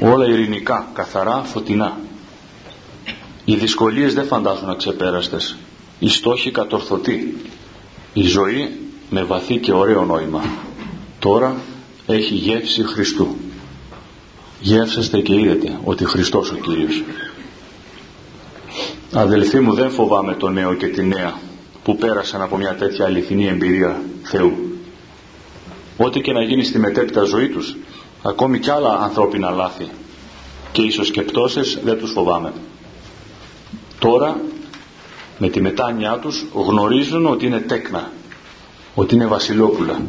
Όλα ειρηνικά, καθαρά, φωτεινά. Οι δυσκολίες δεν φαντάζουν αξεπέραστες. Οι στόχοι κατορθωτοί. Η ζωή με βαθύ και ωραίο νόημα. Τώρα έχει γεύση Χριστού. Γεύσεστε και είδετε ότι Χριστός ο Κύριος. Αδελφοί μου δεν φοβάμαι το νέο και τη νέα που πέρασαν από μια τέτοια αληθινή εμπειρία Θεού. Ό,τι και να γίνει στη μετέπειτα ζωή τους, ακόμη κι άλλα ανθρώπινα λάθη και ίσως και πτώσεις δεν τους φοβάμαι. Τώρα με τη μετάνοιά τους γνωρίζουν ότι είναι τέκνα, ότι είναι βασιλόπουλα.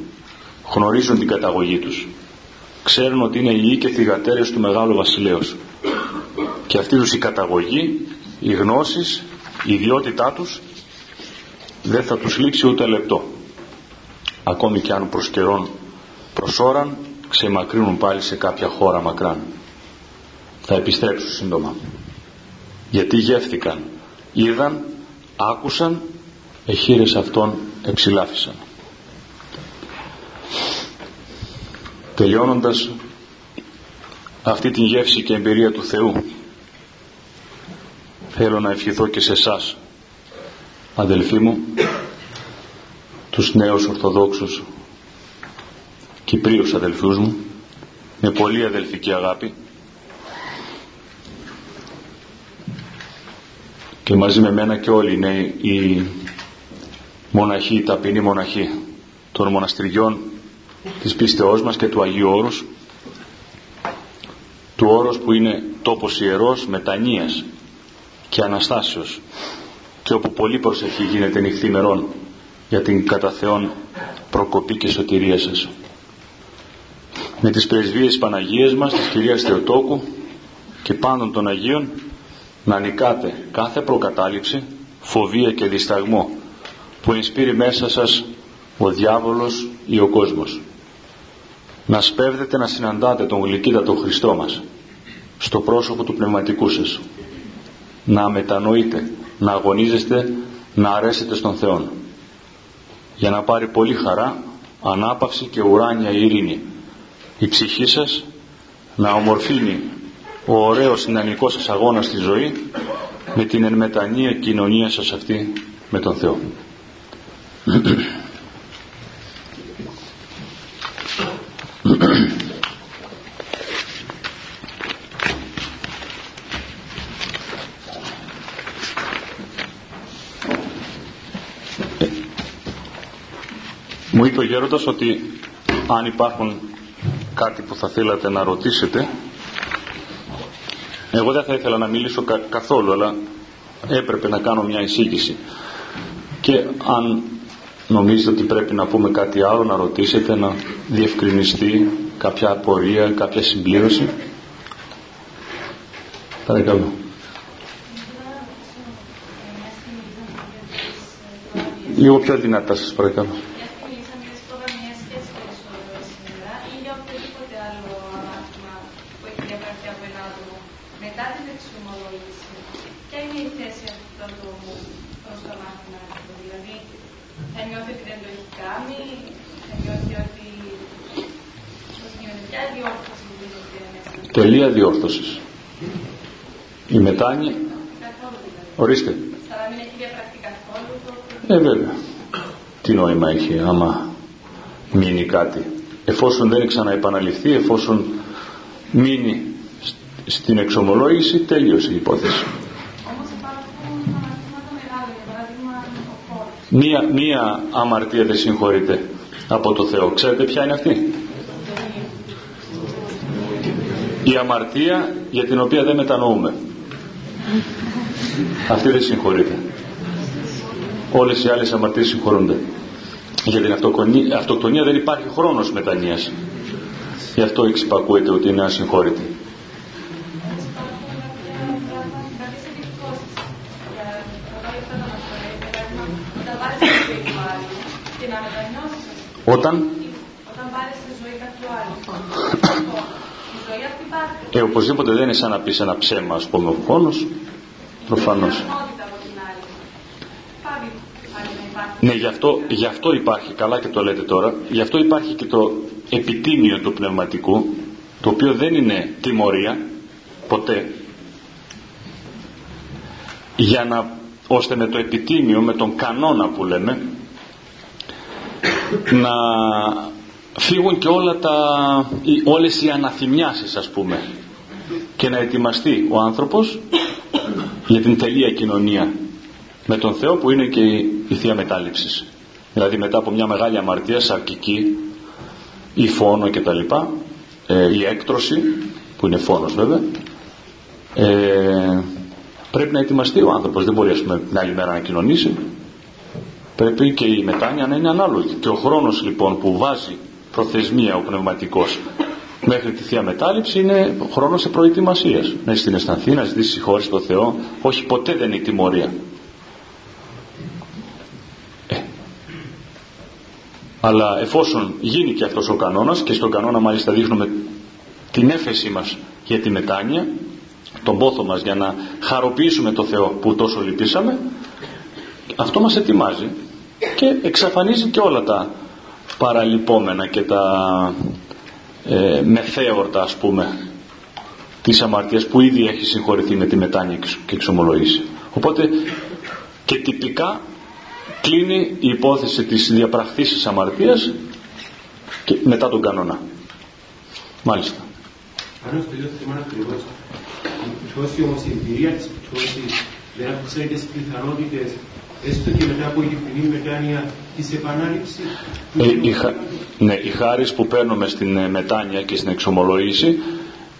Γνωρίζουν την καταγωγή τους. Ξέρουν ότι είναι οι και θυγατέρες του Μεγάλου Βασιλέως. Και αυτή τους η καταγωγή, οι γνώσεις, η ιδιότητά τους δεν θα τους λείψει ούτε λεπτό. Ακόμη και αν προς καιρόν προς ώραν ξεμακρύνουν πάλι σε κάποια χώρα μακράν. Θα επιστρέψουν σύντομα. Γιατί γεύθηκαν είδαν, άκουσαν εχείρες αυτών εψηλάφισαν τελειώνοντας αυτή την γεύση και εμπειρία του Θεού θέλω να ευχηθώ και σε εσάς αδελφοί μου τους νέους Ορθοδόξους Κυπρίους αδελφούς μου με πολύ αδελφική αγάπη και μαζί με μένα και όλοι είναι οι μοναχοί, οι ταπεινοί μοναχοί των μοναστηριών της πίστεώς μας και του Αγίου Όρους του Όρος που είναι τόπος ιερός μετανοίας και Αναστάσεως και όπου πολύ προσευχή γίνεται νυχθήμερον για την κατά Θεόν προκοπή και σωτηρία σας. Με τις πρεσβείες Παναγίες μας, της Κυρίας Θεοτόκου και πάντων των Αγίων να νικάτε κάθε προκατάληψη, φοβία και δισταγμό που ενσπείρει μέσα σας ο διάβολος ή ο κόσμος. Να σπέβδετε να συναντάτε τον γλυκύτατο Χριστό μας στο πρόσωπο του πνευματικού σας. Να μετανοείτε να αγωνίζεστε να αρέσετε στον Θεό για να πάρει πολύ χαρά, ανάπαυση και ουράνια ειρήνη η ψυχή σας να ομορφύνει ο ωραίος συνανικός σας αγώνας στη ζωή με την ενμετανία κοινωνία σας αυτή με τον Θεό. Μου είπε ο Γέροντας ότι αν υπάρχουν κάτι που θα θέλατε να ρωτήσετε εγώ δεν θα ήθελα να μιλήσω καθόλου αλλά έπρεπε να κάνω μια εισήγηση. Και αν νομίζετε ότι πρέπει να πούμε κάτι άλλο να ρωτήσετε να διευκρινιστεί κάποια απορία, κάποια συμπλήρωση. Παρακαλώ. Λίγο πιο δυνατά σας παρακαλώ τελεία διόρθωσης. Η μετάνοια... Ορίστε. Ε, βέβαια. Τι νόημα έχει άμα μείνει κάτι; Εφόσον δεν ξαναεπαναληφθεί, εφόσον μείνει στην εξομολόγηση, τέλειωσε η υπόθεση. μία, μία αμαρτία δεν συγχωρείται από το Θεό ξέρετε ποια είναι αυτή; Η αμαρτία για την οποία δεν μετανοούμε. Αυτή δεν συγχωρείται όλες οι άλλες αμαρτίες συγχωρούνται. Για την αυτοκτονία δεν υπάρχει χρόνος μετανοίας. Γι' αυτό εξυπακούεται ότι είναι ασυγχώρητη. Όταν Ε, οπωσδήποτε δεν είναι σαν να πεις ένα ψέμα, ας πούμε, ο φόνος. Προφανώς. Ναι, γι αυτό, γι' αυτό υπάρχει, καλά και το λέτε τώρα, γι' αυτό υπάρχει και το επιτίμιο του πνευματικού, το οποίο δεν είναι τιμωρία, ποτέ, για να, ώστε με το επιτίμιο, με τον κανόνα που λέμε, να φύγουν και όλα τα, όλες οι αναθυμιάσεις ας πούμε. Και να ετοιμαστεί ο άνθρωπος για την τελεία κοινωνία με τον Θεό που είναι και η, Θεία Μετάληψης. Δηλαδή μετά από μια μεγάλη αμαρτία, σαρκική ή φόνο και τα λοιπά, ε, η έκτρωση που είναι φόνος βέβαια ε, πρέπει να ετοιμαστεί ο άνθρωπος. Δεν μπορεί ας πούμε την άλλη μέρα να κοινωνήσει. Πρέπει και η μετάνοια να είναι ανάλογη. Και ο χρόνος λοιπόν που βάζει προθεσμία ο πνευματικός. Μέχρι τη Θεία Μετάληψη είναι χρόνος σε προετοιμασίας. Να την αισθανθεί, να ζητήσεις συγχώρηση στο Θεό. Όχι ποτέ δεν είναι η τιμωρία. Ε. αλλά εφόσον γίνει και αυτός ο κανόνας και στον κανόνα μάλιστα δείχνουμε την έφεση μας για τη μετάνοια τον πόθο μας για να χαροποιήσουμε το Θεό που τόσο λυπήσαμε αυτό μας ετοιμάζει και εξαφανίζει και όλα τα παραλυπόμενα και τα ε, μεθέωρτα ας πούμε της αμαρτίας που ήδη έχει συγχωρηθεί με τη μετάνοια και εξομολογήσει. Οπότε και τυπικά κλείνει η υπόθεση της διαπραχθής της αμαρτίας και μετά τον κανόνα. Μάλιστα. Πάνω στο ίδιο θέμα ακριβώς η πτώση όμως η εμπειρία της πτώσης δεν αυξάνεται στις πιθανότητες έστω και μετά από ειλικρινή μετάνοια της επανάληψης. Ε, η, χα... ναι, η χάρις που παίρνουμε στην ε, μετάνοια και στην εξομολόγηση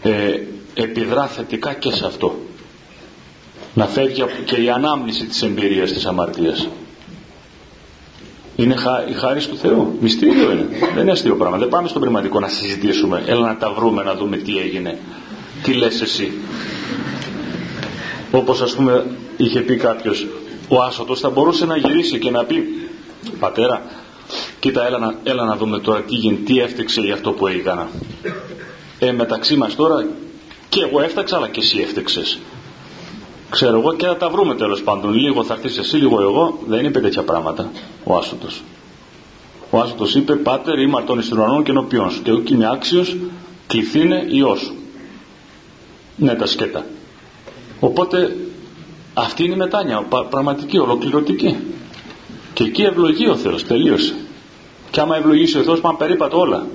ε, επιδρά θετικά και σε αυτό. Να φεύγει και η ανάμνηση της εμπειρίας της αμαρτίας. Είναι χα... η χάρη του Θεού. Μυστήριο είναι. Δεν είναι αστείο πράγμα. Δεν πάμε στον πνευματικό να συζητήσουμε. Έλα να τα βρούμε να δούμε τι έγινε. Τι λες εσύ. Όπως ας πούμε είχε πει κάποιος ο άσωτος θα μπορούσε να γυρίσει και να πει πατέρα κοίτα έλα να, έλα να δούμε τώρα τι γίνει τι έφτεξε για αυτό που έκανα. Ε μεταξύ μας τώρα και εγώ έφταξα αλλά και εσύ έφτεξες ξέρω εγώ και θα τα βρούμε τέλος πάντων. Λίγο θα έρθεις εσύ λίγο εγώ δεν είπε τέτοια πράγματα ο άσωτος. Ο άσωτος είπε πάτερ είμαι αρτών εις ουρανών και ενωπιών σου. Και εγώ είμαι άξιος κληθήνε ιός σου ναι τα σκέτα. Οπότε αυτή είναι η μετάνοια, πραγματική, ολοκληρωτική. Και εκεί ευλογεί ο Θεός, τελείωσε. Και άμα ευλογήσει ο Θεός πάνε περίπατο όλα.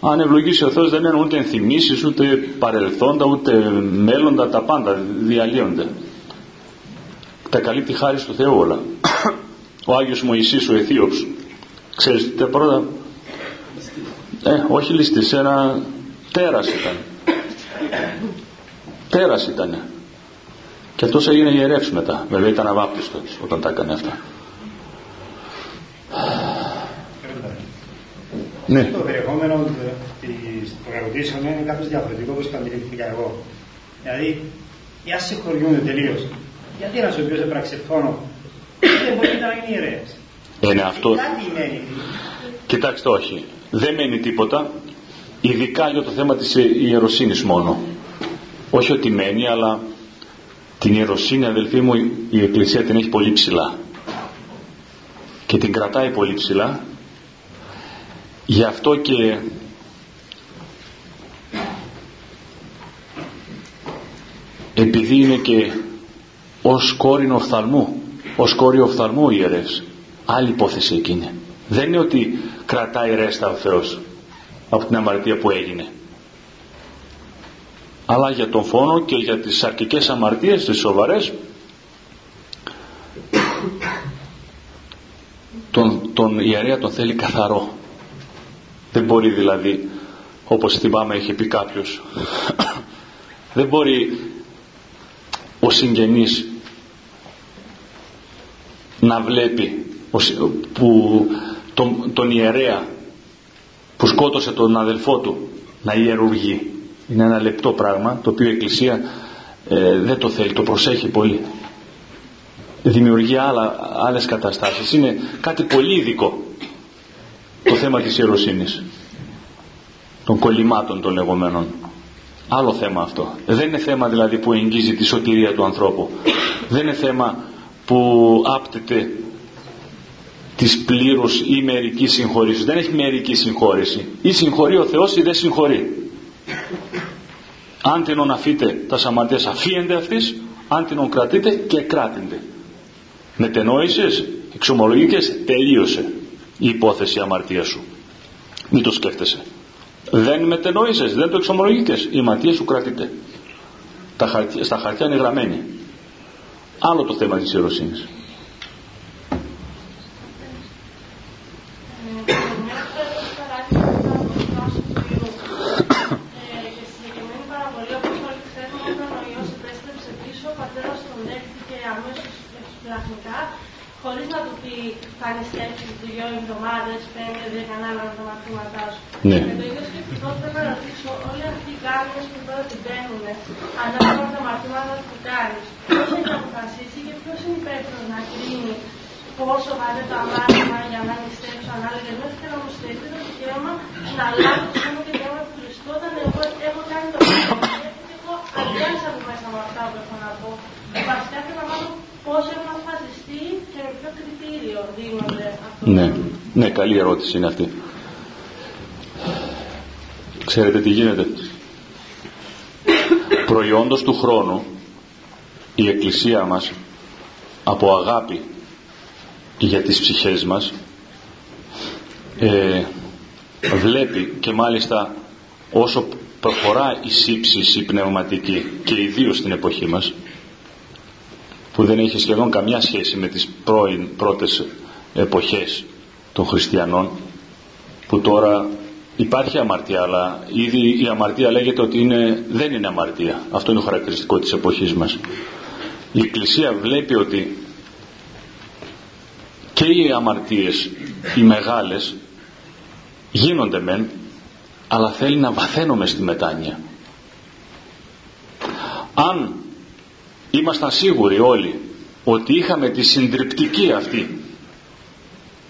Αν ευλογήσει ο Θεός δεν είναι ούτε ενθυμίσεις, ούτε παρελθόντα, ούτε μέλλοντα, τα πάντα διαλύονται. Τα καλύπτει χάρη του Θεού όλα. Ο Άγιος Μωυσής ο Αιθίωψ, ξέρεις τι πρώτα, ε, όχι ληστής, ένα τέρας ήταν. Τέρας ήτανε και αυτός έγινε ιερεύς μετά. Βέβαια ήταν αβάπτιστος όταν τα έκανε αυτά. Ναι. Το περιεχόμενο των ερωτήσεων είναι κάπως διαφορετικό όπως το αντιληφθήκα εγώ. Δηλαδή, ή ας συγχωριούνται τελείως. Γιατί ένας ο οποίος έπραξε φόνο δεν μπορεί να είναι ιερέας. Είναι αυτό. Κάτι μένει. Κοιτάξτε όχι. Δεν μένει τίποτα. Ειδικά για το θέμα της ιεροσύνης μόνο. Όχι ότι μένει, αλλά την ιεροσύνη αδελφοί μου η Εκκλησία την έχει πολύ ψηλά. Και την κρατάει πολύ ψηλά. Γι' αυτό και επειδή είναι και ως κόρην οφθαλμού ως κόρη οφθαλμού ιερές άλλη υπόθεση εκείνη. Δεν είναι ότι κρατάει ρέστα ο Θεός από την αμαρτία που έγινε αλλά για τον φόνο και για τις αρκικές αμαρτίες τις σοβαρές τον, τον ιερέα τον θέλει καθαρό. Δεν μπορεί δηλαδή όπως θυμάμαι είχε πει κάποιος δεν μπορεί ο συγγενής να βλέπει που, τον, τον ιερέα που σκότωσε τον αδελφό του να ιερουργεί είναι ένα λεπτό πράγμα το οποίο η Εκκλησία ε, δεν το θέλει, το προσέχει πολύ. Δημιουργεί άλλα, άλλες καταστάσεις. Είναι κάτι πολύ ειδικό το θέμα της ιεροσύνης. Των κολλημάτων των λεγόμενων. Άλλο θέμα αυτό. Δεν είναι θέμα δηλαδή που εγγίζει τη σωτηρία του ανθρώπου. Δεν είναι θέμα που άπτεται της πλήρους ή μερικής συγχωρήσεως. Δεν έχει μερική συγχώρηση ή συγχωρεί ο Θεός ή δεν συγχωρεί αν την αφείτε τα σαματές αφίενται αυτής αν την κρατείτε και κράτηνται μετενόησες εξομολογήκες τελείωσε η υπόθεση αμαρτίας σου. Μην το σκέφτεσαι. Δεν μετενόησες δεν το εξομολογήκες. Η αμαρτία σου κρατείται. Στα χαρτιά είναι γραμμένη. Άλλο το θέμα της ιεροσύνης χωρί να του πει κάνει σκέψη δύο εβδομάδε, πέντε, δεν κανένα τα μαθήματά σου. Ναι. Και το ίδιο σκεπτικό πρέπει να ρωτήσω όλοι αυτοί οι κάρτε που τώρα την παίρνουν, ανάλογα με τα μαθήματα που κάνεις, ποιος έχει αποφασίσει και ποιος είναι υπεύθυνος να κρίνει πόσο βάζει το αμάθημα για να νηστέψω ανάλογα. Μέχρι και να μου στείλει το δικαίωμα να λάβω το σώμα και το του Χριστού όταν εγώ έχω κάνει το πράγμα και έχω αδειάσει από μέσα από αυτά που έχω να πω. Βασικά θέλω να μάθω πώς έχουν αποφασιστεί και με ποιο κριτήριο δίνονται αυτό. Ναι, ναι, καλή ερώτηση είναι αυτή. Ξέρετε τι γίνεται. Προϊόντος του χρόνου η Εκκλησία μας από αγάπη για τις ψυχές μας ε, βλέπει και μάλιστα όσο προχωρά η σύψη η πνευματική και ιδίως στην εποχή μας που δεν έχει σχεδόν καμιά σχέση με τις πρώην πρώτες εποχές των χριστιανών που τώρα υπάρχει αμαρτία αλλά ήδη η αμαρτία λέγεται ότι είναι, δεν είναι αμαρτία. Αυτό είναι το χαρακτηριστικό της εποχής μας. Η Εκκλησία βλέπει ότι και οι αμαρτίες οι μεγάλες γίνονται μεν αλλά θέλει να βαθαίνουμε στη μετάνοια. Αν ήμασταν σίγουροι όλοι ότι είχαμε τη συντριπτική αυτή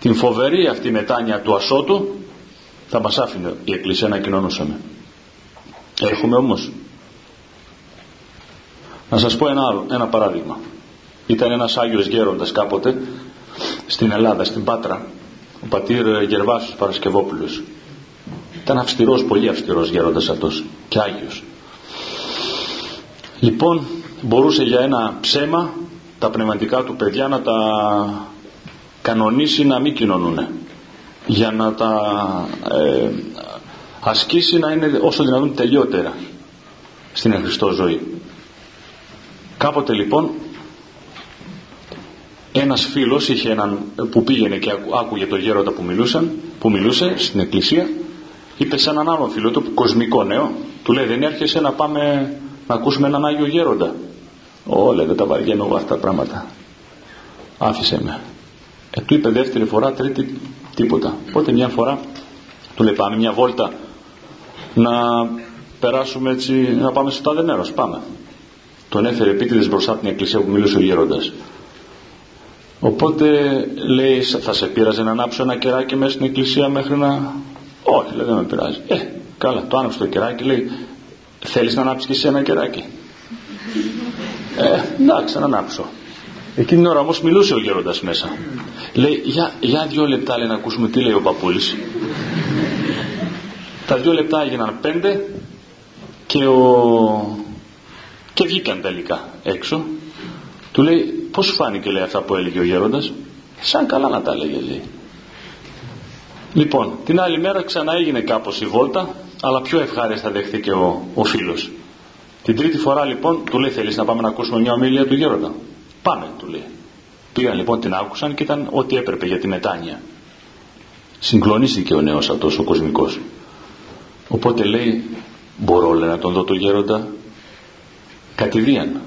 την φοβερή αυτή μετάνοια του ασώτου. Θα μας άφηνε η Εκκλησία να κοινωνούσαμε. Έχουμε όμως. Να σας πω ένα, άλλο, ένα παράδειγμα. Ήταν ένας Άγιος Γέροντας κάποτε στην Ελλάδα, στην Πάτρα. Ο πατήρ Γερβάσος Παρασκευόπουλος. Ήταν αυστηρός, πολύ αυστηρός γέροντας αυτός και Άγιος. Λοιπόν μπορούσε για ένα ψέμα τα πνευματικά του παιδιά να τα κανονίσει να μην κοινωνούν για να τα ε, ασκήσει να είναι όσο δυνατόν τελειότερα στην Χριστό ζωή. Κάποτε λοιπόν ένας φίλος είχε έναν, που πήγαινε και άκουγε το γέροντα που, μιλούσαν, που μιλούσε στην εκκλησία είπε σε έναν άλλο φίλο του κοσμικό νέο του λέει δεν έρχεσαι να πάμε να ακούσουμε έναν Άγιο Γέροντα. Όλα δεν τα βαριέμαι εγώ αυτά τα πράγματα. Άφησε με. Ε, του είπε δεύτερη φορά τρίτη τίποτα. Οπότε μια φορά του λέει πάμε μια βόλτα. Να περάσουμε έτσι να πάμε στο τάδε μέρος πάμε τον έφερε επίτηδες μπροστά την εκκλησία που μιλούσε ο γέροντας. Οπότε λέει θα σε πείραζε να ανάψω ένα κεράκι μέσα στην εκκλησία μέχρι να όχι λέει δεν με πειράζει ε καλά το άναψε το κεράκι λέει θέλεις να ανάψεις και εσύ ένα κεράκι; Ε, εντάξει, να ανάψω. Εκείνη την ώρα όμως μιλούσε ο γέροντας μέσα. Λέει, για, για δύο λεπτά λέει να ακούσουμε τι λέει ο παππούλης. Τα δύο λεπτά έγιναν πέντε και, ο... και βγήκαν τελικά έξω. Του λέει, πώς φάνηκε λέει αυτά που έλεγε ο γέροντας; Σαν καλά να τα έλεγε λέει. Λοιπόν, την άλλη μέρα ξανά έγινε κάπως η βόλτα, αλλά πιο ευχάριστα δέχτηκε ο, ο φίλος. Την τρίτη φορά λοιπόν του λέει θέλεις να πάμε να ακούσουμε μια ομιλία του γέροντα; Πάμε του λέει. Πήγαν λοιπόν την άκουσαν και ήταν ό,τι έπρεπε για τη μετάνοια. Συγκλονίστηκε ο νέος αυτός ο κοσμικός. Οπότε λέει μπορώ λέει, να τον δω το γέροντα; Κατηδίαν.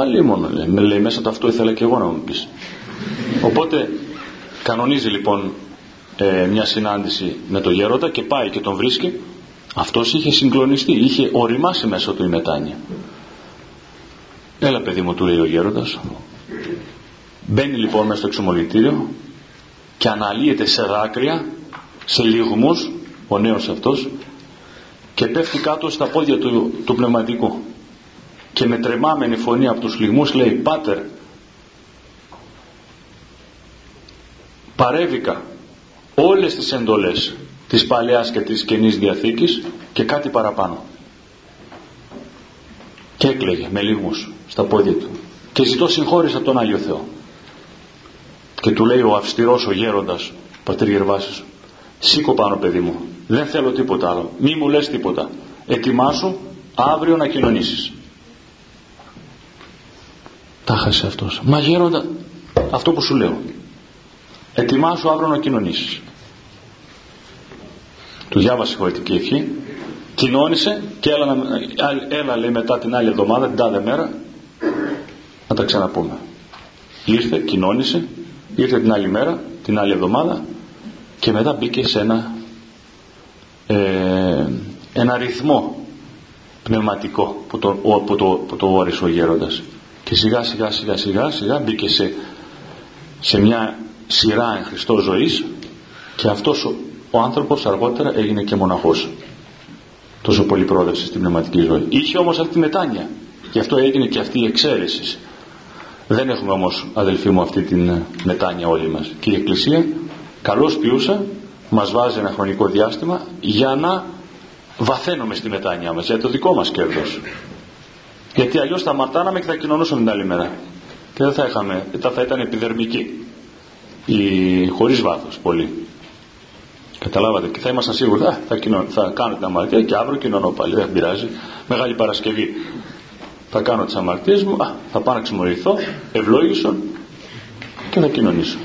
Άλλη μόνο λέει. Με λέει μέσα το αυτό ήθελα και εγώ να μου πεις. Οπότε κανονίζει λοιπόν ε, μια συνάντηση με τον γέροντα και πάει και τον βρίσκει. Αυτός είχε συγκλονιστεί, είχε οριμάσει μέσα του η μετάνοια. Έλα παιδί μου του λέει ο γέροντας. Μπαίνει λοιπόν μέσα στο εξομολυτήριο και αναλύεται σε δάκρυα, σε λιγμούς ο νέος αυτός και πέφτει κάτω στα πόδια του, του πνευματικού και με τρεμάμενη φωνή από τους λιγμούς λέει «Πάτερ, παρέβηκα όλες τις εντολές της Παλαιάς και της Καινής Διαθήκης και κάτι παραπάνω». Και έκλαιγε με λιγμούς στα πόδια του και ζητώ συγχώρηση από τον Άγιο Θεό. Και του λέει ο αυστηρός ο γέροντας, πατήρ Γερβάσης, σήκω πάνω παιδί μου, δεν θέλω τίποτα άλλο, μη μου λες τίποτα, ετοιμάσου αύριο να κοινωνήσεις. Τα χάσε αυτός. Μα γέροντα, αυτό που σου λέω, ετοιμάσου αύριο να κοινωνήσεις. Του διάβασε η χωρητική ευχή, κοινώνησε και έλα, έλα λέει μετά την άλλη εβδομάδα, την τάδε μέρα, να τα ξαναπούμε. Ήρθε, κοινώνησε, ήρθε την άλλη μέρα, την άλλη εβδομάδα και μετά μπήκε σε ένα, ε, ένα ρυθμό πνευματικό που το, που το, που το όρισε ο γέροντας και σιγά σιγά σιγά σιγά σιγά μπήκε σε, σε μια σειρά εν Χριστώ ζωής και αυτός ο, ο άνθρωπος αργότερα έγινε και μοναχός. Τόσο πολύ πρόδευσε στην πνευματική ζωή. Είχε όμως αυτή τη μετάνοια. Γι' αυτό έγινε και αυτή η εξαίρεση. Δεν έχουμε όμως αδελφοί μου αυτή την ε, μετάνοια όλοι μας. Και η Εκκλησία καλώς ποιούσα μας βάζει ένα χρονικό διάστημα για να βαθαίνουμε στη μετάνοια μας για το δικό μας κέρδος. Γιατί αλλιώς θα μαρτάναμε και θα κοινωνούσαμε την άλλη μέρα. Και δεν θα είχαμε, θα ήταν επιδερμική ή χωρίς βάθος πολύ Καταλάβατε και θα ήμασταν σίγουροι θα, κοινώ, θα κάνω την αμαρτία και αύριο κοινωνώ πάλι, δεν πειράζει. Μεγάλη Παρασκευή θα κάνω τις αμαρτίες μου, α, θα πάω να ξημωρηθώ, ευλόγησον και θα κοινωνήσω.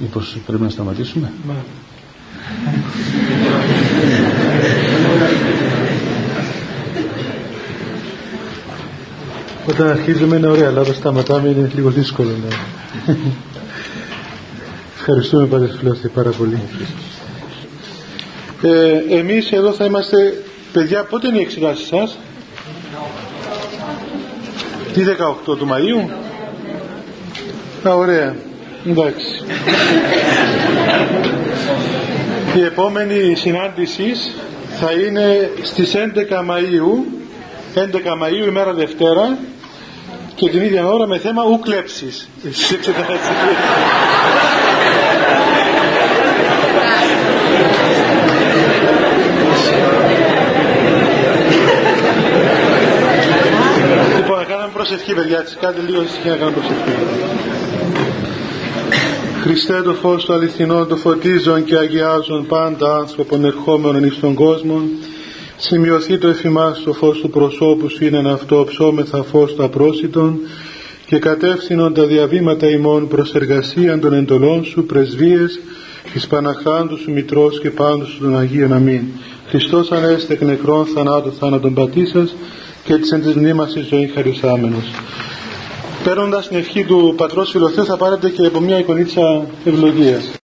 Μήπως πρέπει να σταματήσουμε; Όταν αρχίζουμε είναι ωραία, αλλά όταν σταματάμε είναι λίγο δύσκολο. Ναι. Ευχαριστούμε Πατέρ πάρα πολύ. Ε, εμείς εδώ θα είμαστε Παιδιά, πότε είναι η εξετάση σας; Τι 18 του Μαΐου; Α, ωραία. Εντάξει. η επόμενη συνάντηση θα είναι στις 11 Μαΐου 11 Μαΐου ημέρα Δευτέρα και την ίδια ώρα με θέμα ουκλέψεις στις εξετάσεις. Προσευχή παιδιά, έτσι κάντε λίγο ησυχία να κάνουμε προσευχή. Χριστέ το φως του αληθινό, το φωτίζον και αγιάζον πάντα άνθρωπον ερχόμενον εις τον κόσμο, σημειωθεί το εφημάς το φως του προσώπου σου είναι αυτό ψώμεθα φως του απρόσιτον και κατεύθυνον τα διαβήματα ημών προς εργασίαν των εντολών σου, πρεσβείες, της Παναχάντους σου Μητρός και πάντους σου των Αγίων Αμήν. Χριστός ανέστε εκ νεκρών θανάτου θάνατον πατήσας, και της εν της μνήμας ζωή χαρισάμενος. Παίρνοντας την ευχή του Πατρός Φιλοθέου θα πάρετε και από μια εικονίτσα ευλογίας.